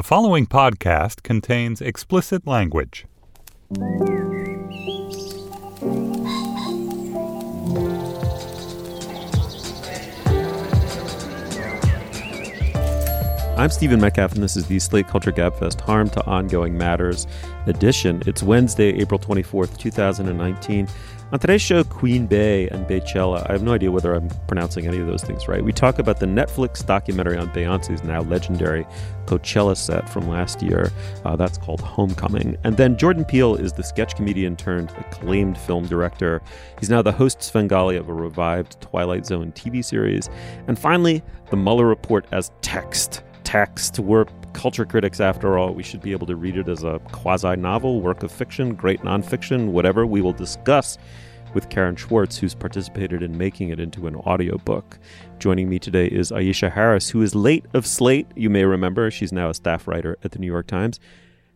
The following podcast contains explicit language. I'm Stephen Metcalf, and this is the Slate Culture Gabfest Harm to Ongoing Matters edition. It's Wednesday, April 24th, 2019. On today's show, Queen Bey and Beychella. I have no idea whether I'm pronouncing any of those things right. We talk about the Netflix documentary on Beyonce's now legendary Coachella set from last year. Uh, that's called Homecoming. And then Jordan Peele is the sketch comedian turned acclaimed film director. He's now the host Svengali of a revived Twilight Zone TV series. And finally, the Mueller report as text. Text. We're culture critics after all. We should be able to read it as a quasi novel, work of fiction, great nonfiction, whatever. We will discuss with Karen Schwartz, who's participated in making it into an audiobook. Joining me today is Aisha Harris, who is late of Slate. You may remember she's now a staff writer at the New York Times.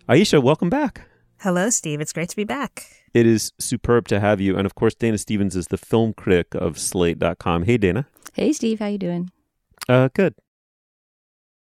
Aisha, welcome back. Hello, Steve. It's great to be back. It is superb to have you. And of course, Dana Stevens is the film critic of Slate.com. Hey, Dana. Hey, Steve. How you doing? Uh, good.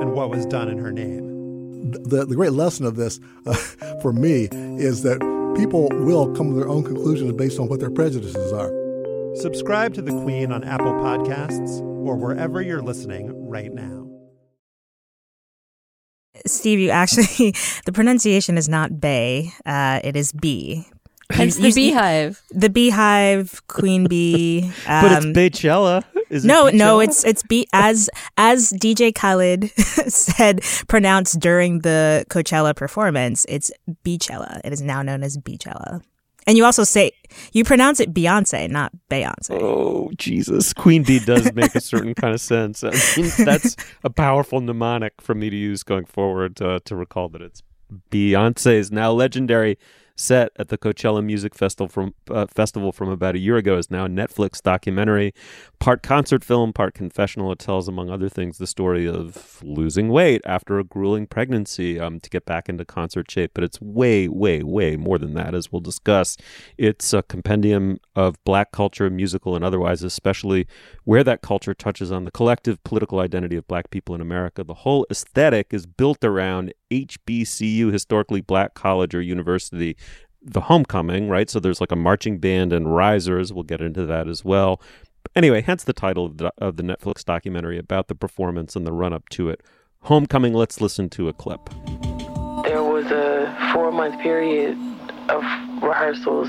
and what was done in her name. The, the great lesson of this uh, for me is that people will come to their own conclusions based on what their prejudices are. Subscribe to The Queen on Apple Podcasts or wherever you're listening right now. Steve, you actually, the pronunciation is not bay, uh, it is bee. Hence the beehive. The beehive, queen bee. Um, but it's Beychella. Is no, it no, it's it's be as as DJ Khaled said pronounced during the Coachella performance. It's Beachella. It is now known as Beachella. And you also say you pronounce it Beyonce, not Beyonce. Oh Jesus! Queen Bee does make a certain kind of sense. I mean, that's a powerful mnemonic for me to use going forward uh, to recall that it's Beyonce's now legendary set at the Coachella Music Festival from uh, festival from about a year ago is now a Netflix documentary, part concert film, part confessional. It tells, among other things, the story of losing weight after a grueling pregnancy um, to get back into concert shape. But it's way, way, way more than that, as we'll discuss. It's a compendium of black culture, musical and otherwise, especially where that culture touches on the collective political identity of black people in America. The whole aesthetic is built around HBCU, historically black college or university, the homecoming, right? So there's like a marching band and risers. We'll get into that as well. Anyway, hence the title of the, of the Netflix documentary about the performance and the run up to it. Homecoming, let's listen to a clip. There was a four month period of rehearsals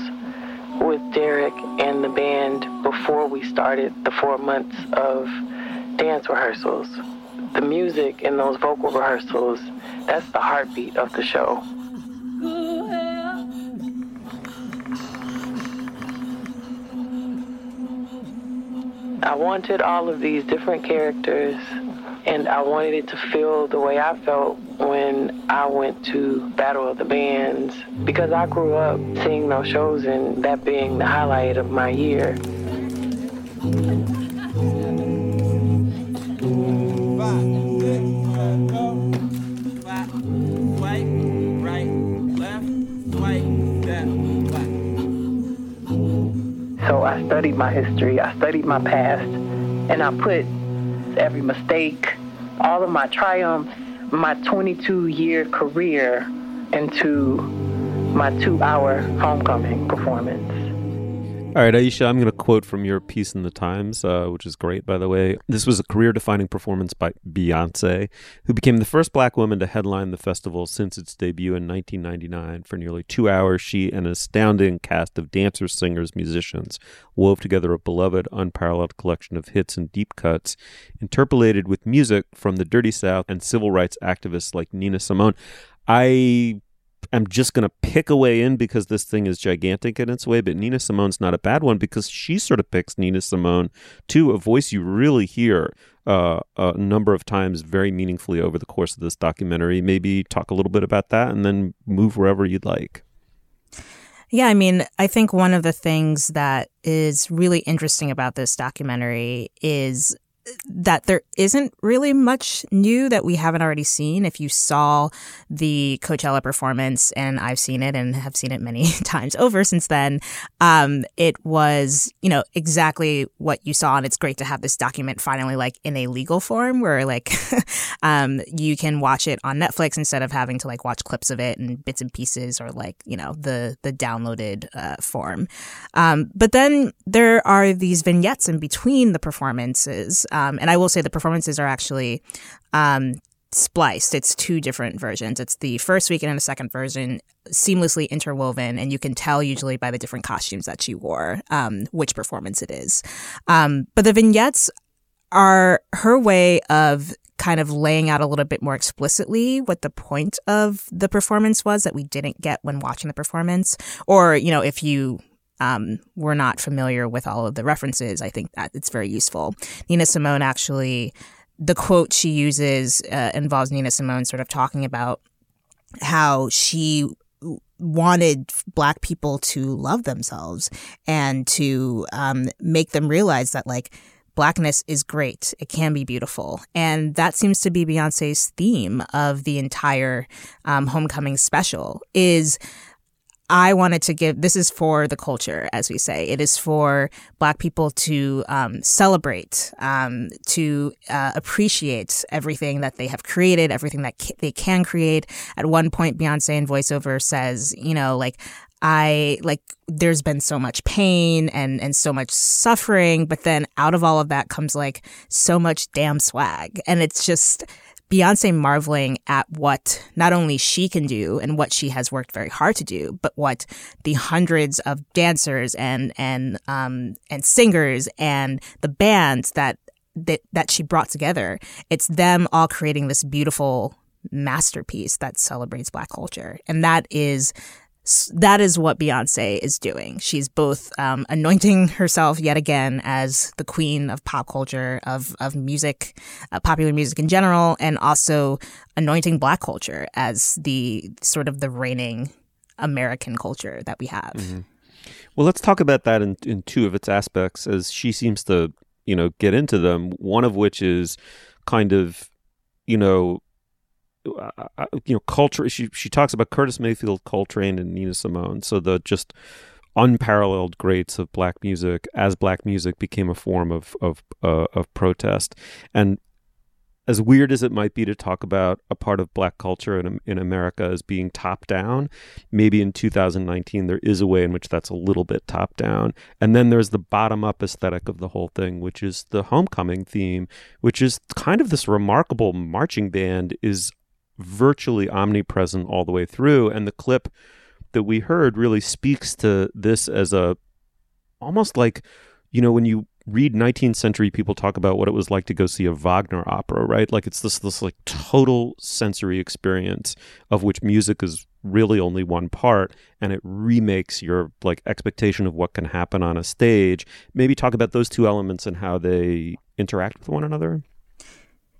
with Derek and the band before we started the four months of dance rehearsals. The music in those vocal rehearsals, that's the heartbeat of the show. I wanted all of these different characters, and I wanted it to feel the way I felt when I went to Battle of the Bands, because I grew up seeing those shows and that being the highlight of my year. So I studied my history, I studied my past, and I put every mistake, all of my triumphs, my 22 year career into my two hour homecoming performance. All right, Aisha, I'm going to quote from your piece in the Times, uh, which is great, by the way. This was a career defining performance by Beyonce, who became the first black woman to headline the festival since its debut in 1999. For nearly two hours, she and an astounding cast of dancers, singers, musicians wove together a beloved, unparalleled collection of hits and deep cuts, interpolated with music from the Dirty South and civil rights activists like Nina Simone. I am just going to pick a way in because this thing is gigantic in its way, but Nina Simone's not a bad one because she sort of picks Nina Simone too, a voice you really hear uh, a number of times very meaningfully over the course of this documentary. Maybe talk a little bit about that and then move wherever you'd like. Yeah, I mean, I think one of the things that is really interesting about this documentary is that there isn't really much new that we haven't already seen. If you saw the Coachella performance, and I've seen it and have seen it many times over since then, um, it was, you know, exactly what you saw. And it's great to have this document finally like in a legal form where like um, you can watch it on Netflix instead of having to like watch clips of it and bits and pieces or like, you know, the, the downloaded uh, form. Um, but then there are these vignettes in between the performances. Um, and I will say the performances are actually um, spliced. It's two different versions. It's the first weekend and the second version, seamlessly interwoven, and you can tell usually by the different costumes that she wore um, which performance it is. Um, but the vignettes are her way of kind of laying out a little bit more explicitly what the point of the performance was that we didn't get when watching the performance. Or, you know, if you um, we're not familiar with all of the references, I think that it's very useful. Nina Simone actually, the quote she uses uh, involves Nina Simone sort of talking about how she wanted black people to love themselves and to um, make them realize that like blackness is great. It can be beautiful. And that seems to be beyonce's theme of the entire um, homecoming special is I wanted to give this is for the culture, as we say. It is for Black people to um, celebrate, um, to uh, appreciate everything that they have created, everything that ca- they can create. At one point, Beyonce in voiceover says, you know, like, I like there's been so much pain and and so much suffering, but then out of all of that comes like so much damn swag. And it's just Beyonce marveling at what not only she can do and what she has worked very hard to do, but what the hundreds of dancers and and um, and singers and the bands that that that she brought together. It's them all creating this beautiful masterpiece that celebrates Black culture, and that is that is what Beyonce is doing. She's both um, anointing herself yet again as the queen of pop culture, of of music, uh, popular music in general, and also anointing Black culture as the sort of the reigning American culture that we have. Mm-hmm. Well, let's talk about that in, in two of its aspects, as she seems to, you know, get into them. One of which is kind of, you know, uh, you know, culture. She she talks about Curtis Mayfield, Coltrane, and Nina Simone. So the just unparalleled greats of black music as black music became a form of of uh, of protest. And as weird as it might be to talk about a part of black culture in in America as being top down, maybe in 2019 there is a way in which that's a little bit top down. And then there's the bottom up aesthetic of the whole thing, which is the homecoming theme, which is kind of this remarkable marching band is virtually omnipresent all the way through. And the clip that we heard really speaks to this as a almost like, you know, when you read 19th century people talk about what it was like to go see a Wagner opera, right? Like it's this this like total sensory experience of which music is really only one part and it remakes your like expectation of what can happen on a stage. Maybe talk about those two elements and how they interact with one another.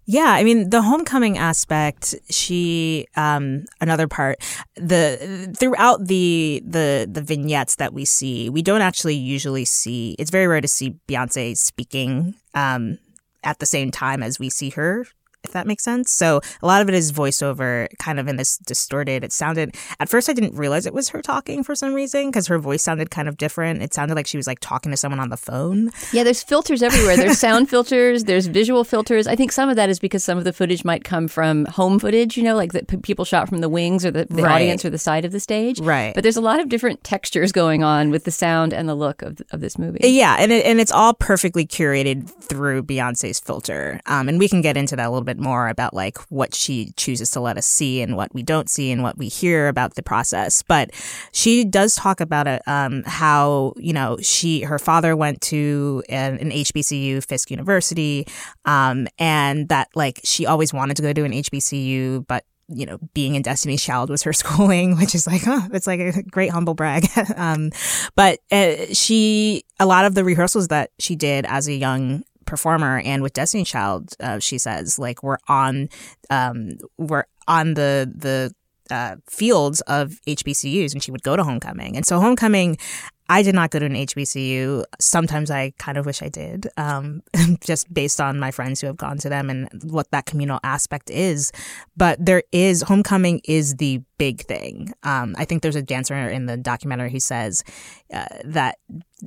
Yeah, I mean the homecoming aspect. She, um, another part. The throughout the the the vignettes that we see, we don't actually usually see. It's very rare to see Beyonce speaking um, at the same time as we see her if that makes sense. So a lot of it is voiceover, kind of in this distorted. It sounded at first I didn't realize it was her talking for some reason because her voice sounded kind of different. It sounded like she was like talking to someone on the phone. Yeah, there's filters everywhere. There's sound filters. There's visual filters. I think some of that is because some of the footage might come from home footage. You know, like that p- people shot from the wings or the, the right. audience or the side of the stage. Right. But there's a lot of different textures going on with the sound and the look of of this movie. Yeah, and it, and it's all perfectly curated through Beyonce's filter. Um, and we can get into that a little bit more about like what she chooses to let us see and what we don't see and what we hear about the process. But she does talk about it, um, how, you know, she, her father went to an, an HBCU, Fisk University, um, and that like she always wanted to go to an HBCU, but you know, being in Destiny's Child was her schooling, which is like, oh, it's like a great humble brag. um, but uh, she, a lot of the rehearsals that she did as a young performer and with Destiny Child, uh, she says like we're on, um, we're on the the uh, fields of HBCUs, and she would go to homecoming. And so homecoming, I did not go to an HBCU. Sometimes I kind of wish I did, um, just based on my friends who have gone to them and what that communal aspect is. But there is homecoming is the big thing. Um, I think there's a dancer in the documentary who says uh, that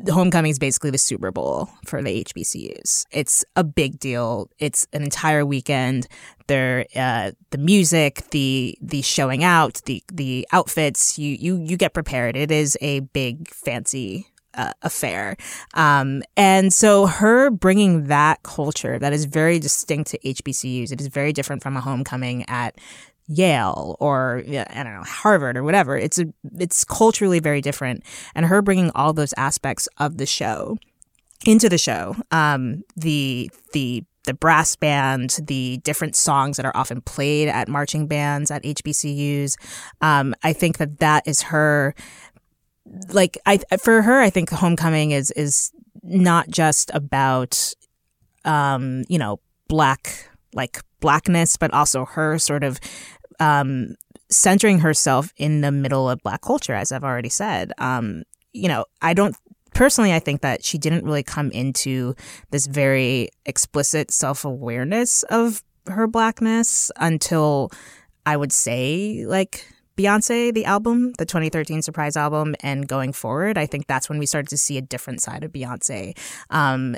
homecoming is basically the Super Bowl for the HBCUs. It's a big deal. It's an entire weekend. There, uh, the music, the the showing out, the the outfits. You you you get prepared. It is a big fancy uh, affair. Um, and so her bringing that culture that is very distinct to HBCUs, it is very different from a homecoming at Yale or I don't know Harvard or whatever. It's a it's culturally very different, and her bringing all those aspects of the show into the show, um, the the the brass band, the different songs that are often played at marching bands at HBCUs. Um, I think that that is her. Like I for her, I think homecoming is is not just about, um, you know, black like blackness, but also her sort of um, centering herself in the middle of black culture, as I've already said. Um, you know, I don't personally, I think that she didn't really come into this very explicit self awareness of her blackness until I would say like Beyonce, the album, the 2013 surprise album, and going forward, I think that's when we started to see a different side of Beyonce. Um,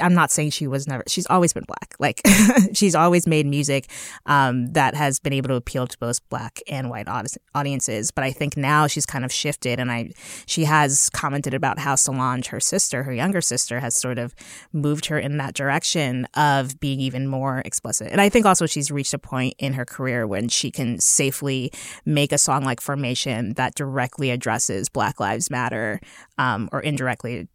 I'm not saying she was never, she's always been black. Like, she's always made music um, that has been able to appeal to both black and white audiences. But I think now she's kind of shifted, and I, she has commented about how Solange, her sister, her younger sister, has sort of moved her in that direction of being even more explicit. And I think also she's reached a point in her career when she can safely make a song like Formation that directly addresses Black Lives Matter um, or indirectly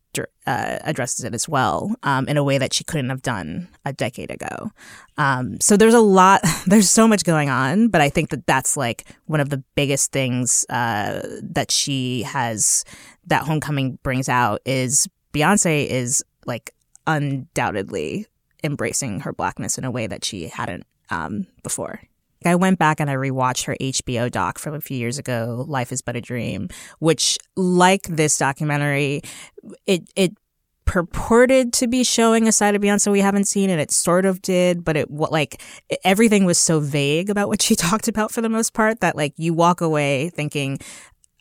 uh, addresses it as well um, in a way that she couldn't have done a decade ago. Um, so there's a lot, there's so much going on, but I think that that's like one of the biggest things uh, that she has, that Homecoming brings out is Beyonce is like undoubtedly embracing her blackness in a way that she hadn't um, before. I went back and I rewatched her HBO doc from a few years ago, Life is But a Dream, which like this documentary, it it purported to be showing a side of Beyonce we haven't seen, and it sort of did, but it like everything was so vague about what she talked about for the most part that like you walk away thinking,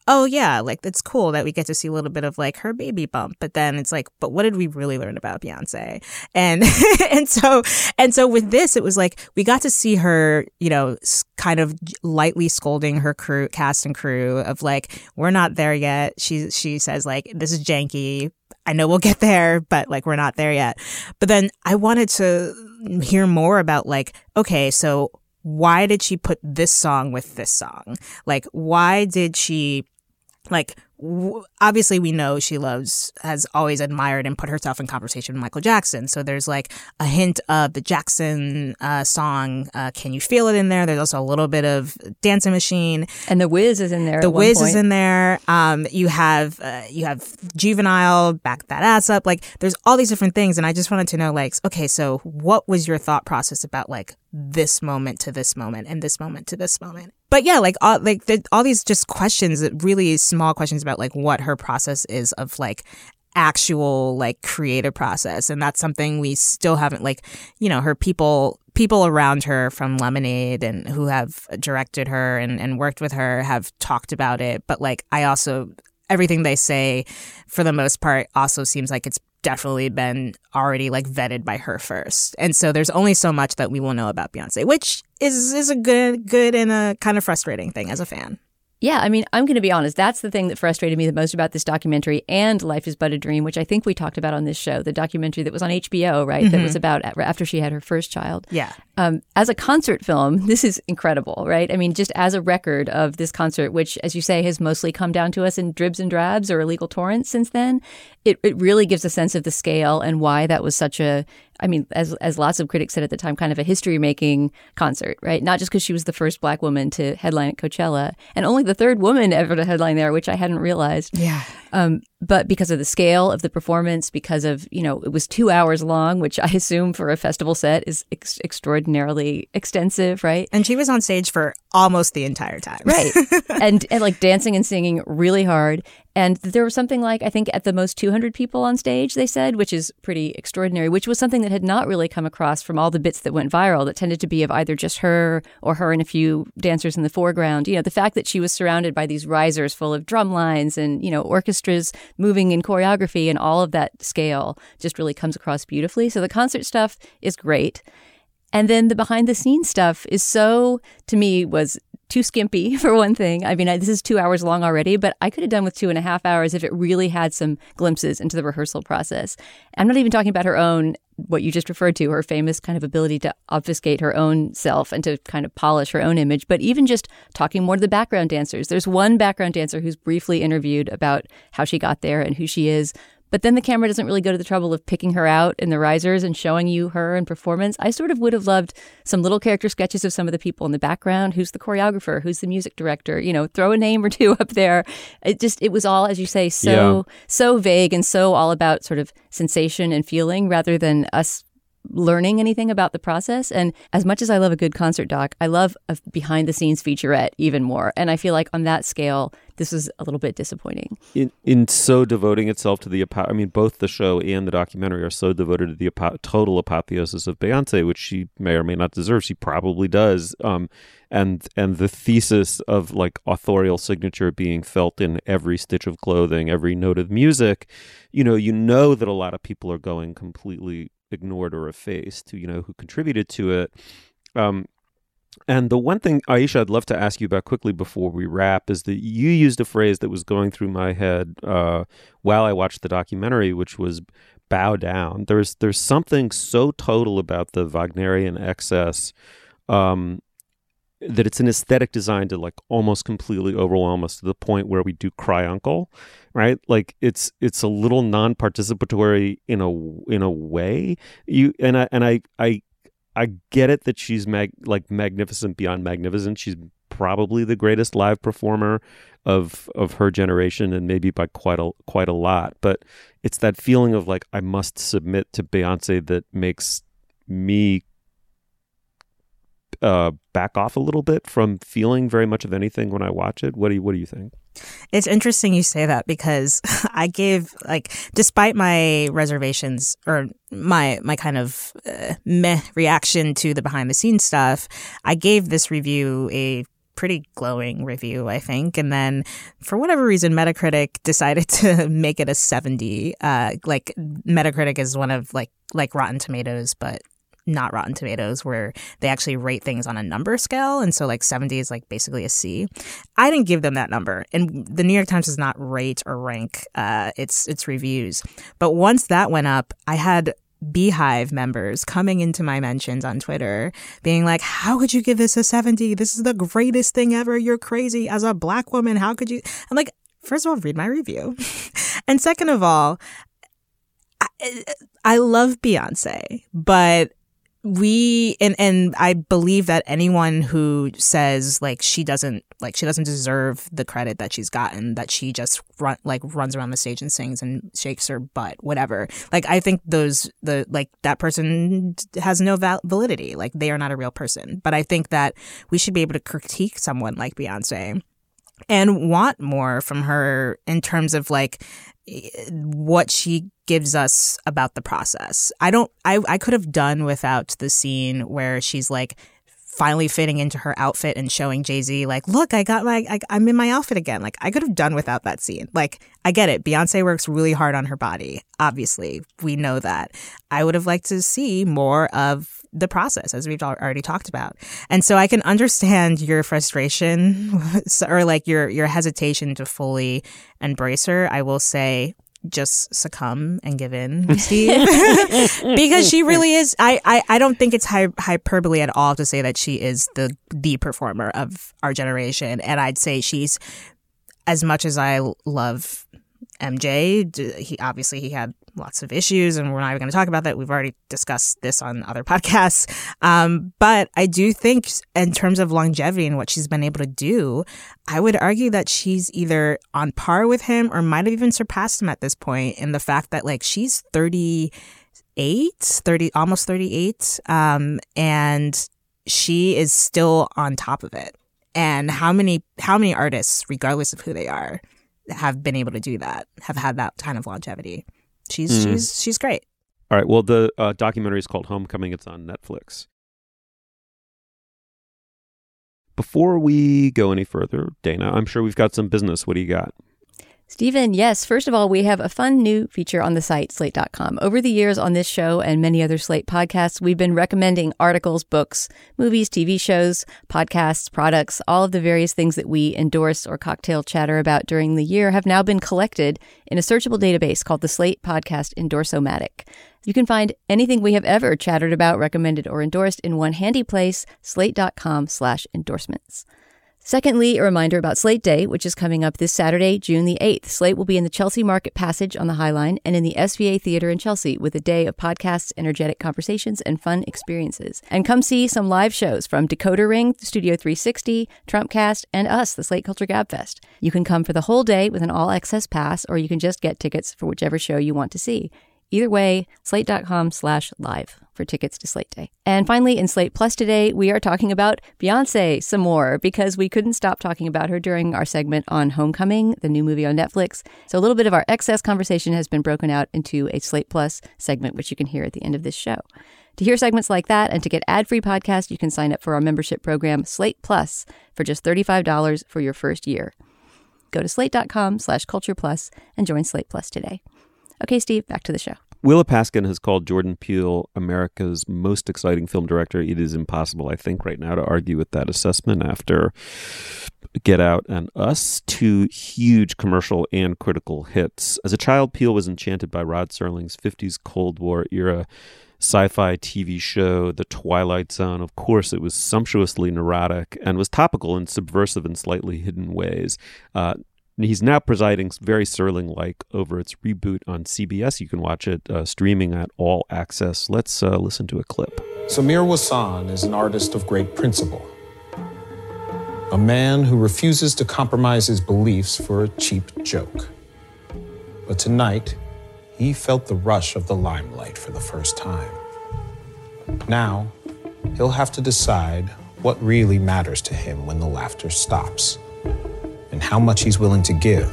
oh yeah, like it's cool that we get to see a little bit of like her baby bump, but then it's like, but what did we really learn about Beyonce? And and so and so with this, it was like we got to see her, you know, kind of lightly scolding her crew, cast and crew of like, we're not there yet. She she says like, this is janky. I know we'll get there, but like we're not there yet. But then I wanted to hear more about like, okay, so why did she put this song with this song? Like, why did she like obviously we know she loves has always admired and put herself in conversation with Michael Jackson. So there's like a hint of the Jackson uh, song uh, "Can You Feel It" in there. There's also a little bit of Dancing Machine, and the Wiz is in there. The Wiz is in there. Um, you have uh, you have Juvenile, back that ass up. Like there's all these different things, and I just wanted to know like, okay, so what was your thought process about like this moment to this moment and this moment to this moment? But yeah, like all like the, all these just questions, really small questions about like what her process is of like actual like creative process, and that's something we still haven't like you know her people people around her from Lemonade and who have directed her and, and worked with her have talked about it, but like I also everything they say for the most part also seems like it's definitely been already like vetted by her first. And so there's only so much that we will know about Beyonce, which is is a good good and a kind of frustrating thing as a fan. Yeah, I mean, I'm going to be honest. That's the thing that frustrated me the most about this documentary and Life is But a Dream, which I think we talked about on this show, the documentary that was on HBO, right? Mm-hmm. That was about after she had her first child. Yeah. Um, as a concert film, this is incredible, right? I mean, just as a record of this concert, which, as you say, has mostly come down to us in dribs and drabs or illegal torrents since then, it, it really gives a sense of the scale and why that was such a I mean, as as lots of critics said at the time, kind of a history making concert, right? Not just because she was the first black woman to headline at Coachella and only the third woman ever to headline there, which I hadn't realized. Yeah. Um, but because of the scale of the performance, because of, you know, it was two hours long, which I assume for a festival set is ex- extraordinarily extensive, right? And she was on stage for almost the entire time. Right. and, and like dancing and singing really hard. And there was something like, I think at the most 200 people on stage, they said, which is pretty extraordinary, which was something that had not really come across from all the bits that went viral that tended to be of either just her or her and a few dancers in the foreground. You know, the fact that she was surrounded by these risers full of drum lines and, you know, orchestras moving in choreography and all of that scale just really comes across beautifully. So the concert stuff is great. And then the behind the scenes stuff is so, to me, was too skimpy for one thing. I mean, I, this is two hours long already, but I could have done with two and a half hours if it really had some glimpses into the rehearsal process. I'm not even talking about her own, what you just referred to, her famous kind of ability to obfuscate her own self and to kind of polish her own image, but even just talking more to the background dancers. There's one background dancer who's briefly interviewed about how she got there and who she is, but then the camera doesn't really go to the trouble of picking her out in the risers and showing you her in performance. I sort of would have loved some little character sketches of some of the people in the background. Who's the choreographer? Who's the music director? You know, throw a name or two up there. It just, it was all, as you say, so, yeah. so vague and so all about sort of sensation and feeling rather than us learning anything about the process. And as much as I love a good concert doc, I love a behind the scenes featurette even more. And I feel like on that scale, this was a little bit disappointing. In in so devoting itself to the I mean, both the show and the documentary are so devoted to the apo- total apotheosis of Beyonce, which she may or may not deserve. She probably does. Um, and and the thesis of like authorial signature being felt in every stitch of clothing, every note of music. You know, you know that a lot of people are going completely ignored or effaced, who you know who contributed to it. Um, and the one thing, Aisha, I'd love to ask you about quickly before we wrap is that you used a phrase that was going through my head uh, while I watched the documentary, which was "bow down." There's there's something so total about the Wagnerian excess um, that it's an aesthetic designed to like almost completely overwhelm us to the point where we do cry uncle right? Like it's it's a little non-participatory in a in a way. You and i and i i i get it that she's mag like magnificent beyond magnificent. She's probably the greatest live performer of of her generation and maybe by quite a quite a lot. But it's that feeling of like i must submit to beyonce that makes me uh, back off a little bit from feeling very much of anything when I watch it. What do you What do you think? It's interesting you say that because I gave like, despite my reservations or my my kind of uh, meh reaction to the behind the scenes stuff, I gave this review a pretty glowing review, I think. And then for whatever reason, Metacritic decided to make it a 70. Uh, like Metacritic is one of like, like Rotten Tomatoes, but not Rotten Tomatoes, where they actually rate things on a number scale. And so, like, 70 is like basically a C. I didn't give them that number. And the New York Times does not rate or rank uh, its, its reviews. But once that went up, I had Beehive members coming into my mentions on Twitter being like, How could you give this a 70? This is the greatest thing ever. You're crazy. As a black woman, how could you? I'm like, First of all, read my review. and second of all, I, I love Beyonce, but we and and I believe that anyone who says like she doesn't like she doesn't deserve the credit that she's gotten that she just run like runs around the stage and sings and shakes her butt whatever. Like I think those the like that person has no val- validity. Like they are not a real person. But I think that we should be able to critique someone like Beyonce and want more from her in terms of like eh, what she gives us about the process. I don't I I could have done without the scene where she's like finally fitting into her outfit and showing Jay-Z like, "Look, I got my I, I'm in my outfit again." Like I could have done without that scene. Like I get it. Beyonce works really hard on her body. Obviously, we know that. I would have liked to see more of the process as we've already talked about. And so I can understand your frustration or like your your hesitation to fully embrace her. I will say just succumb and give in, Steve, because she really is. I, I, I don't think it's hy- hyperbole at all to say that she is the the performer of our generation, and I'd say she's as much as I love MJ. He obviously he had lots of issues, and we're not even going to talk about that. We've already discussed this on other podcasts. Um, but I do think, in terms of longevity and what she's been able to do, I would argue that she's either on par with him or might have even surpassed him at this point in the fact that, like, she's 38, 30, almost 38. Um, and she is still on top of it. And how many, how many artists, regardless of who they are, have been able to do that, have had that kind of longevity? She's Mm. she's she's great. All right. Well, the uh, documentary is called Homecoming. It's on Netflix. Before we go any further, Dana, I'm sure we've got some business. What do you got? Stephen, yes. First of all, we have a fun new feature on the site, slate.com. Over the years on this show and many other Slate podcasts, we've been recommending articles, books, movies, TV shows, podcasts, products, all of the various things that we endorse or cocktail chatter about during the year have now been collected in a searchable database called the Slate Podcast Endorsomatic. You can find anything we have ever chattered about, recommended, or endorsed in one handy place, slate.com slash endorsements. Secondly, a reminder about Slate Day, which is coming up this Saturday, June the 8th. Slate will be in the Chelsea Market Passage on the High Line and in the SVA Theater in Chelsea with a day of podcasts, energetic conversations, and fun experiences. And come see some live shows from Decoder Ring, Studio 360, Trumpcast, and us, the Slate Culture Gabfest. You can come for the whole day with an all access pass, or you can just get tickets for whichever show you want to see. Either way, slate.com slash live for tickets to Slate Day. And finally, in Slate Plus today, we are talking about Beyonce some more because we couldn't stop talking about her during our segment on Homecoming, the new movie on Netflix. So a little bit of our excess conversation has been broken out into a Slate Plus segment, which you can hear at the end of this show. To hear segments like that and to get ad-free podcasts, you can sign up for our membership program, Slate Plus, for just $35 for your first year. Go to slate.com slash culture plus and join Slate Plus today. Okay, Steve, back to the show. Willa Paskin has called Jordan Peele America's most exciting film director. It is impossible, I think, right now to argue with that assessment after Get Out and Us, two huge commercial and critical hits. As a child, Peele was enchanted by Rod Serling's 50s Cold War era sci-fi TV show, The Twilight Zone. Of course, it was sumptuously neurotic and was topical in subversive and slightly hidden ways. Uh, He's now presiding very Serling like over its reboot on CBS. You can watch it uh, streaming at All Access. Let's uh, listen to a clip. Samir Wasan is an artist of great principle. A man who refuses to compromise his beliefs for a cheap joke. But tonight, he felt the rush of the limelight for the first time. Now, he'll have to decide what really matters to him when the laughter stops and how much he's willing to give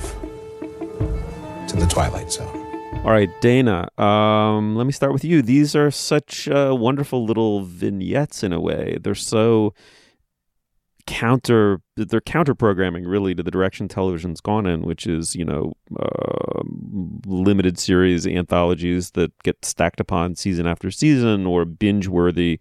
to the Twilight Zone. All right, Dana, um, let me start with you. These are such uh, wonderful little vignettes in a way. They're so counter they're counter programming really to the direction television's gone in which is you know uh, limited series anthologies that get stacked upon season after season or binge worthy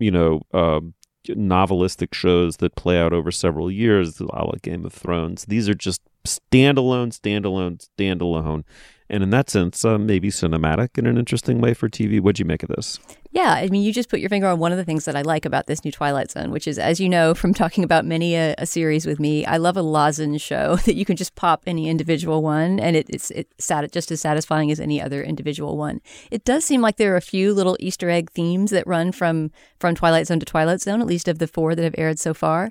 you know uh, novelistic shows that play out over several years a la game of thrones. These are just standalone standalone standalone. And in that sense uh, maybe cinematic in an interesting way for tv what'd you make of this Yeah, I mean, you just put your finger on one of the things that I like about this new Twilight Zone, which is, as you know from talking about many a, a series with me, I love a lozenge show that you can just pop any individual one, and it, it's it's sat- just as satisfying as any other individual one. It does seem like there are a few little Easter egg themes that run from from Twilight Zone to Twilight Zone, at least of the four that have aired so far.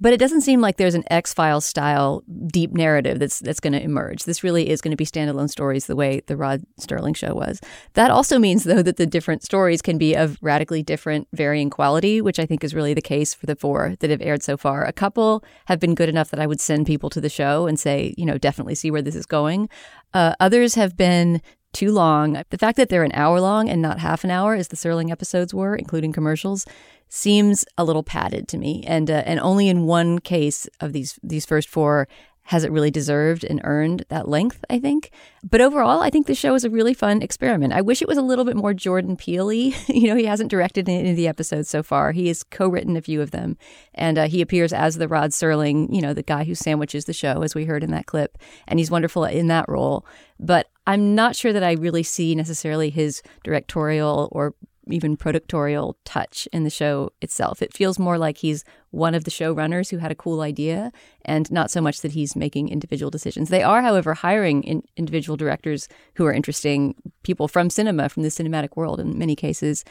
But it doesn't seem like there's an X Files style deep narrative that's that's going to emerge. This really is going to be standalone stories, the way the Rod Serling show was. That also means, though, that the different stories can be of radically different, varying quality, which I think is really the case for the four that have aired so far. A couple have been good enough that I would send people to the show and say, you know, definitely see where this is going. Uh, others have been too long. The fact that they're an hour long and not half an hour, as the Serling episodes were, including commercials, seems a little padded to me. And uh, and only in one case of these these first four has it really deserved and earned that length, I think. But overall, I think the show is a really fun experiment. I wish it was a little bit more Jordan Peele You know, he hasn't directed any of the episodes so far. He has co written a few of them. And uh, he appears as the Rod Serling, you know, the guy who sandwiches the show, as we heard in that clip. And he's wonderful in that role. But I'm not sure that I really see necessarily his directorial or even productorial touch in the show itself. It feels more like he's one of the showrunners who had a cool idea and not so much that he's making individual decisions. They are, however, hiring in individual directors who are interesting people from cinema, from the cinematic world in many cases,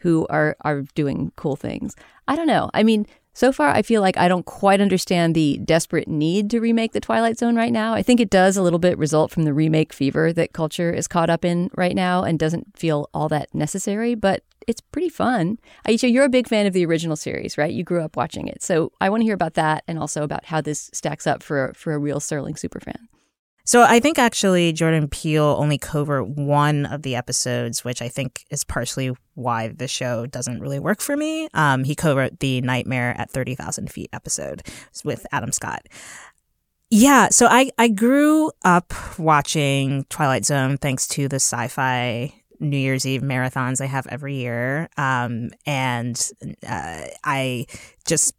who are, are doing cool things. I don't know. I mean, so far, I feel like I don't quite understand the desperate need to remake The Twilight Zone right now. I think it does a little bit result from the remake fever that culture is caught up in right now and doesn't feel all that necessary, but it's pretty fun. Aisha, you're a big fan of the original series, right? You grew up watching it. So I want to hear about that and also about how this stacks up for, for a real Serling superfan. So I think actually Jordan Peele only covered one of the episodes, which I think is partially why the show doesn't really work for me. Um, he covered the Nightmare at 30,000 Feet episode with Adam Scott. Yeah, so I, I grew up watching Twilight Zone thanks to the sci fi New Year's Eve marathons I have every year. Um, and uh, I just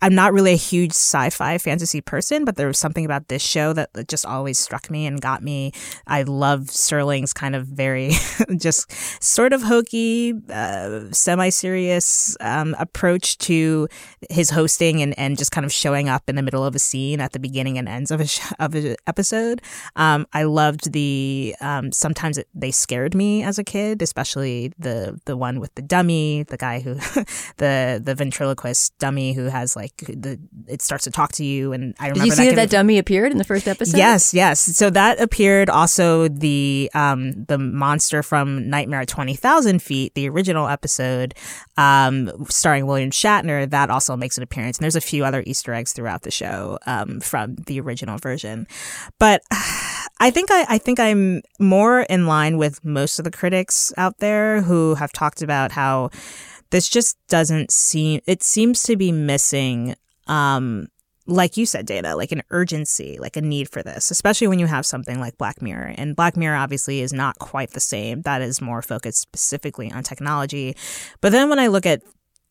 I'm not really a huge sci-fi fantasy person, but there was something about this show that just always struck me and got me. I love Serling's kind of very just sort of hokey, uh, semi-serious um, approach to his hosting and, and just kind of showing up in the middle of a scene at the beginning and ends of a sh- of an episode. Um, I loved the um, sometimes it, they scared me as a kid, especially the the one with the dummy, the guy who the the ventriloquist dummy who has like like the it starts to talk to you. And I remember Did you see that, that, that dummy appeared in the first episode? Yes, yes. So that appeared also the um the monster from Nightmare at Twenty Thousand Feet, the original episode, um, starring William Shatner. That also makes an appearance. And there's a few other Easter eggs throughout the show um, from the original version, but. I think I, I think I'm more in line with most of the critics out there who have talked about how this just doesn't seem it seems to be missing um like you said, Dana like an urgency, like a need for this, especially when you have something like Black Mirror. And Black Mirror obviously is not quite the same. That is more focused specifically on technology. But then when I look at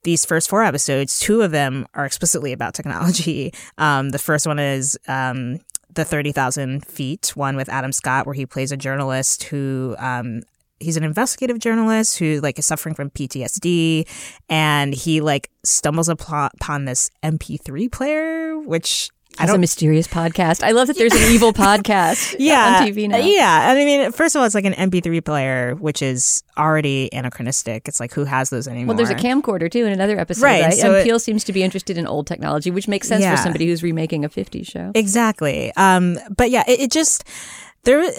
these first four episodes, two of them are explicitly about technology. Um, the first one is um, the 30,000 feet one with Adam Scott, where he plays a journalist who um, he's an investigative journalist who like is suffering from PTSD and he like stumbles upon this MP3 player which I don't, a mysterious podcast. I love that there's an evil podcast yeah, on TV now. Yeah. I mean, first of all, it's like an MP3 player, which is already anachronistic. It's like, who has those anymore? Well, there's a camcorder too in another episode, right? right? So and Peele seems to be interested in old technology, which makes sense yeah. for somebody who's remaking a 50s show. Exactly. Um, but yeah, it, it just, there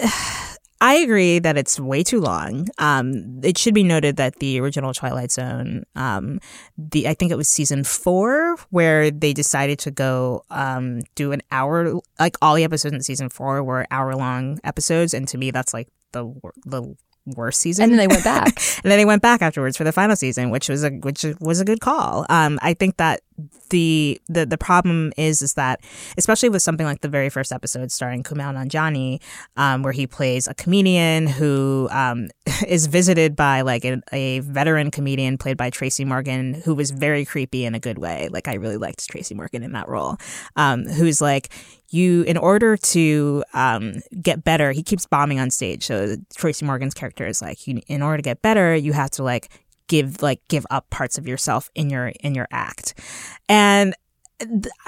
I agree that it's way too long. Um, it should be noted that the original Twilight Zone, um, the I think it was season four, where they decided to go um, do an hour, like all the episodes in season four were hour long episodes, and to me that's like the the worst season. And then they went back. and then they went back afterwards for the final season, which was a which was a good call. Um, I think that the the the problem is is that especially with something like the very first episode starring Kumail Nanjiani, um, where he plays a comedian who um, is visited by like a, a, veteran comedian played by Tracy Morgan, who was very creepy in a good way. Like I really liked Tracy Morgan in that role. Um, who's like you in order to um, get better, he keeps bombing on stage. So Tracy Morgan's character is like, you, in order to get better, you have to like give like give up parts of yourself in your in your act. And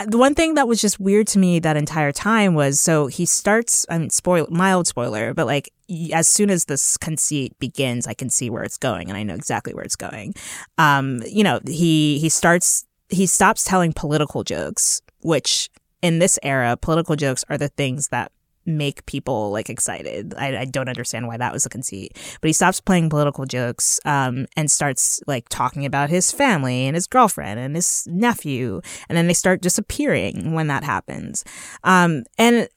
the one thing that was just weird to me that entire time was so he starts I mean spoil mild spoiler but like as soon as this conceit begins I can see where it's going and I know exactly where it's going. Um you know he he starts he stops telling political jokes which in this era political jokes are the things that make people like excited. I, I, don't understand why that was a conceit. But he stops playing political jokes um, and starts like talking about his family and his girlfriend and his nephew, and then they start disappearing when that happens. Um, and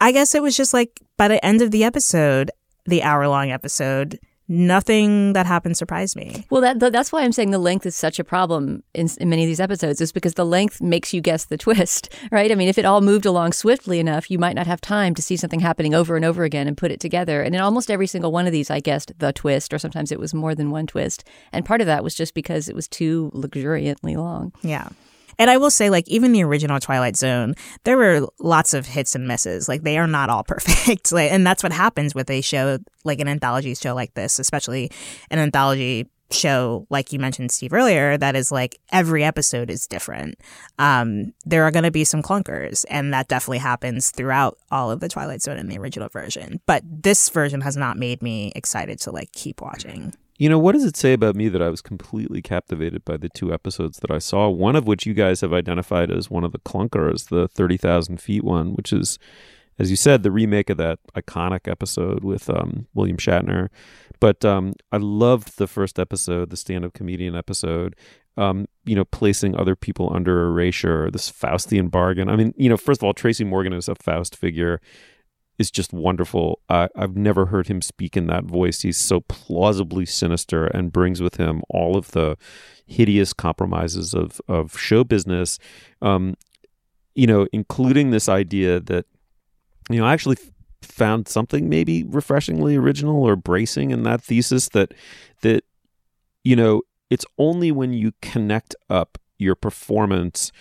I guess it was just like by the end of the episode, the hour long episode, nothing that happened surprised me. Well, that, that's why I'm saying the length is such a problem in, in, many of these episodes, is because the length makes you guess the twist, right? I mean, if it all moved along swiftly enough, you might not have time to see something happening over and over again and put it together. And in almost every single one of these, I guessed the twist, or sometimes it was more than one twist. And part of that was just because it was too luxuriantly long. Yeah. And I will say, like, even the original Twilight Zone, there were lots of hits and misses. Like, they are not all perfect. like, and that's what happens with a show, like an anthology show like this, especially an anthology show, like you mentioned, Steve, earlier, that is like every episode is different. Um, there are going to be some clunkers, and that definitely happens throughout all of the Twilight Zone in the original version. But this version has not made me excited to like keep watching. You know, what does it say about me that I was completely captivated by the two episodes that I saw? One of which you guys have identified as one of the clunkers, the 30,000 feet one, which is, as you said, the remake of that iconic episode with um, William Shatner. But um, I loved the first episode, the stand up comedian episode. Um, you know, placing other people under erasure, this Faustian bargain. I mean, you know, first of all, Tracy Morgan is a Faust figure is just wonderful. I've never heard him speak in that voice. He's so plausibly sinister and brings with him all of the hideous compromises of of show business. Um, you know, including this idea that you know I actually found something maybe refreshingly original or bracing in that thesis that that you know it's only when you connect up your performance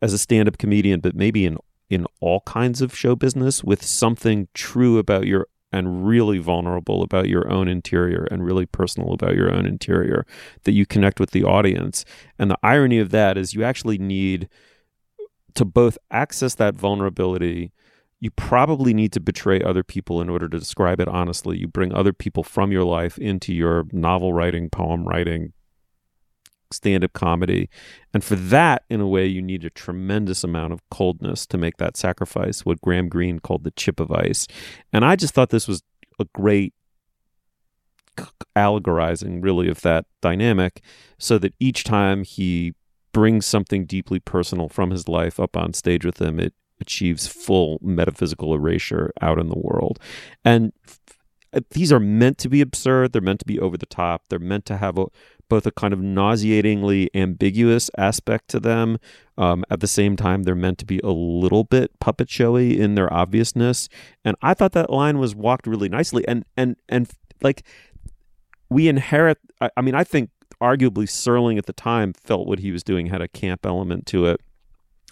as a stand-up comedian, but maybe in in all kinds of show business with something true about your and really vulnerable about your own interior and really personal about your own interior that you connect with the audience. And the irony of that is you actually need to both access that vulnerability you probably need to betray other people in order to describe it honestly. You bring other people from your life into your novel writing, poem writing, stand up comedy. And for that, in a way, you need a tremendous amount of coldness to make that sacrifice, what Graham Greene called the chip of ice. And I just thought this was a great allegorizing, really, of that dynamic, so that each time he brings something deeply personal from his life up on stage with him, it achieves full metaphysical erasure out in the world. And these are meant to be absurd. They're meant to be over the top. They're meant to have a both a kind of nauseatingly ambiguous aspect to them. Um, at the same time, they're meant to be a little bit puppet showy in their obviousness. And I thought that line was walked really nicely. And and and like we inherit. I, I mean, I think arguably Serling at the time felt what he was doing had a camp element to it.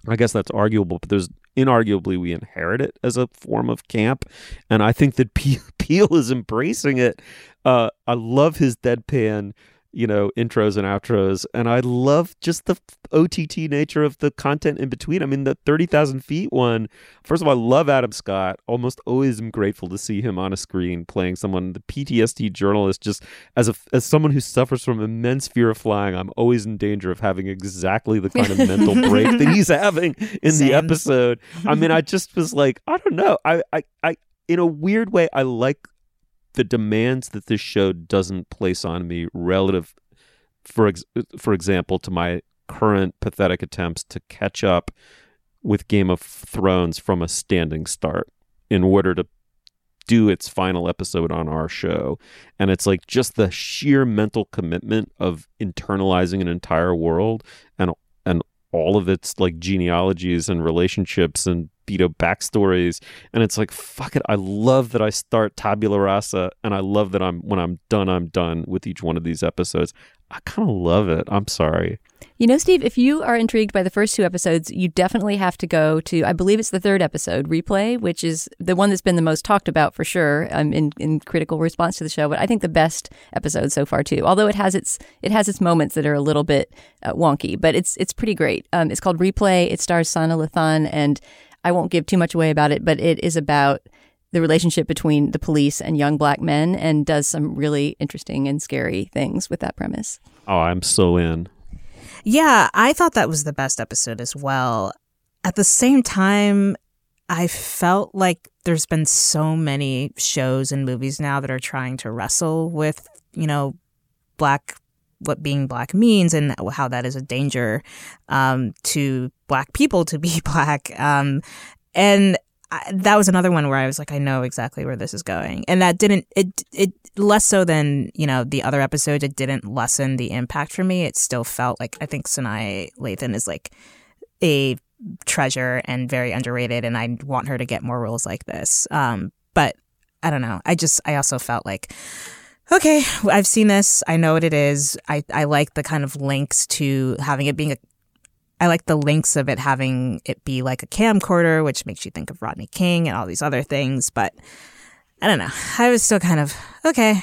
I guess that's arguable, but there's inarguably we inherit it as a form of camp, and I think that Peele is embracing it. Uh, I love his deadpan you know, intros and outros. And I love just the OTT nature of the content in between. I mean, the 30,000 feet one, first of all, I love Adam Scott. Almost always am grateful to see him on a screen playing someone, the PTSD journalist, just as a, as someone who suffers from immense fear of flying, I'm always in danger of having exactly the kind of mental break that he's having in Same. the episode. I mean, I just was like, I don't know. I, I, I, in a weird way, I like the demands that this show doesn't place on me relative for ex- for example to my current pathetic attempts to catch up with Game of Thrones from a standing start in order to do its final episode on our show. And it's like just the sheer mental commitment of internalizing an entire world and and all of its like genealogies and relationships and know backstories. And it's like fuck it. I love that i start tabula rasa and i love that i'm when i'm done i'm done with each one of these episodes. I kind of love it. I'm sorry. You know steve if you are intrigued by the first two episodes you definitely have to go to i believe it's the third episode replay which is the one that's been the most talked about for sure um, in, in critical response to the show but i think the best episode so far too. Although it has its it has its moments that are a little bit uh, wonky but it's it's pretty great. Um, it's called replay. It stars Sanaa Lathan and I won't give too much away about it, but it is about the relationship between the police and young black men and does some really interesting and scary things with that premise. Oh, I'm so in. Yeah, I thought that was the best episode as well. At the same time, I felt like there's been so many shows and movies now that are trying to wrestle with, you know, black what being black means and how that is a danger um, to black people to be black. Um, and I, that was another one where I was like, I know exactly where this is going, and that didn't it it less so than you know the other episodes. It didn't lessen the impact for me. It still felt like I think Sanaa Lathan is like a treasure and very underrated, and I want her to get more roles like this. Um, but I don't know. I just I also felt like okay, I've seen this. I know what it is. I, I like the kind of links to having it being a, I like the links of it having it be like a camcorder, which makes you think of Rodney King and all these other things. But I don't know. I was still kind of, okay.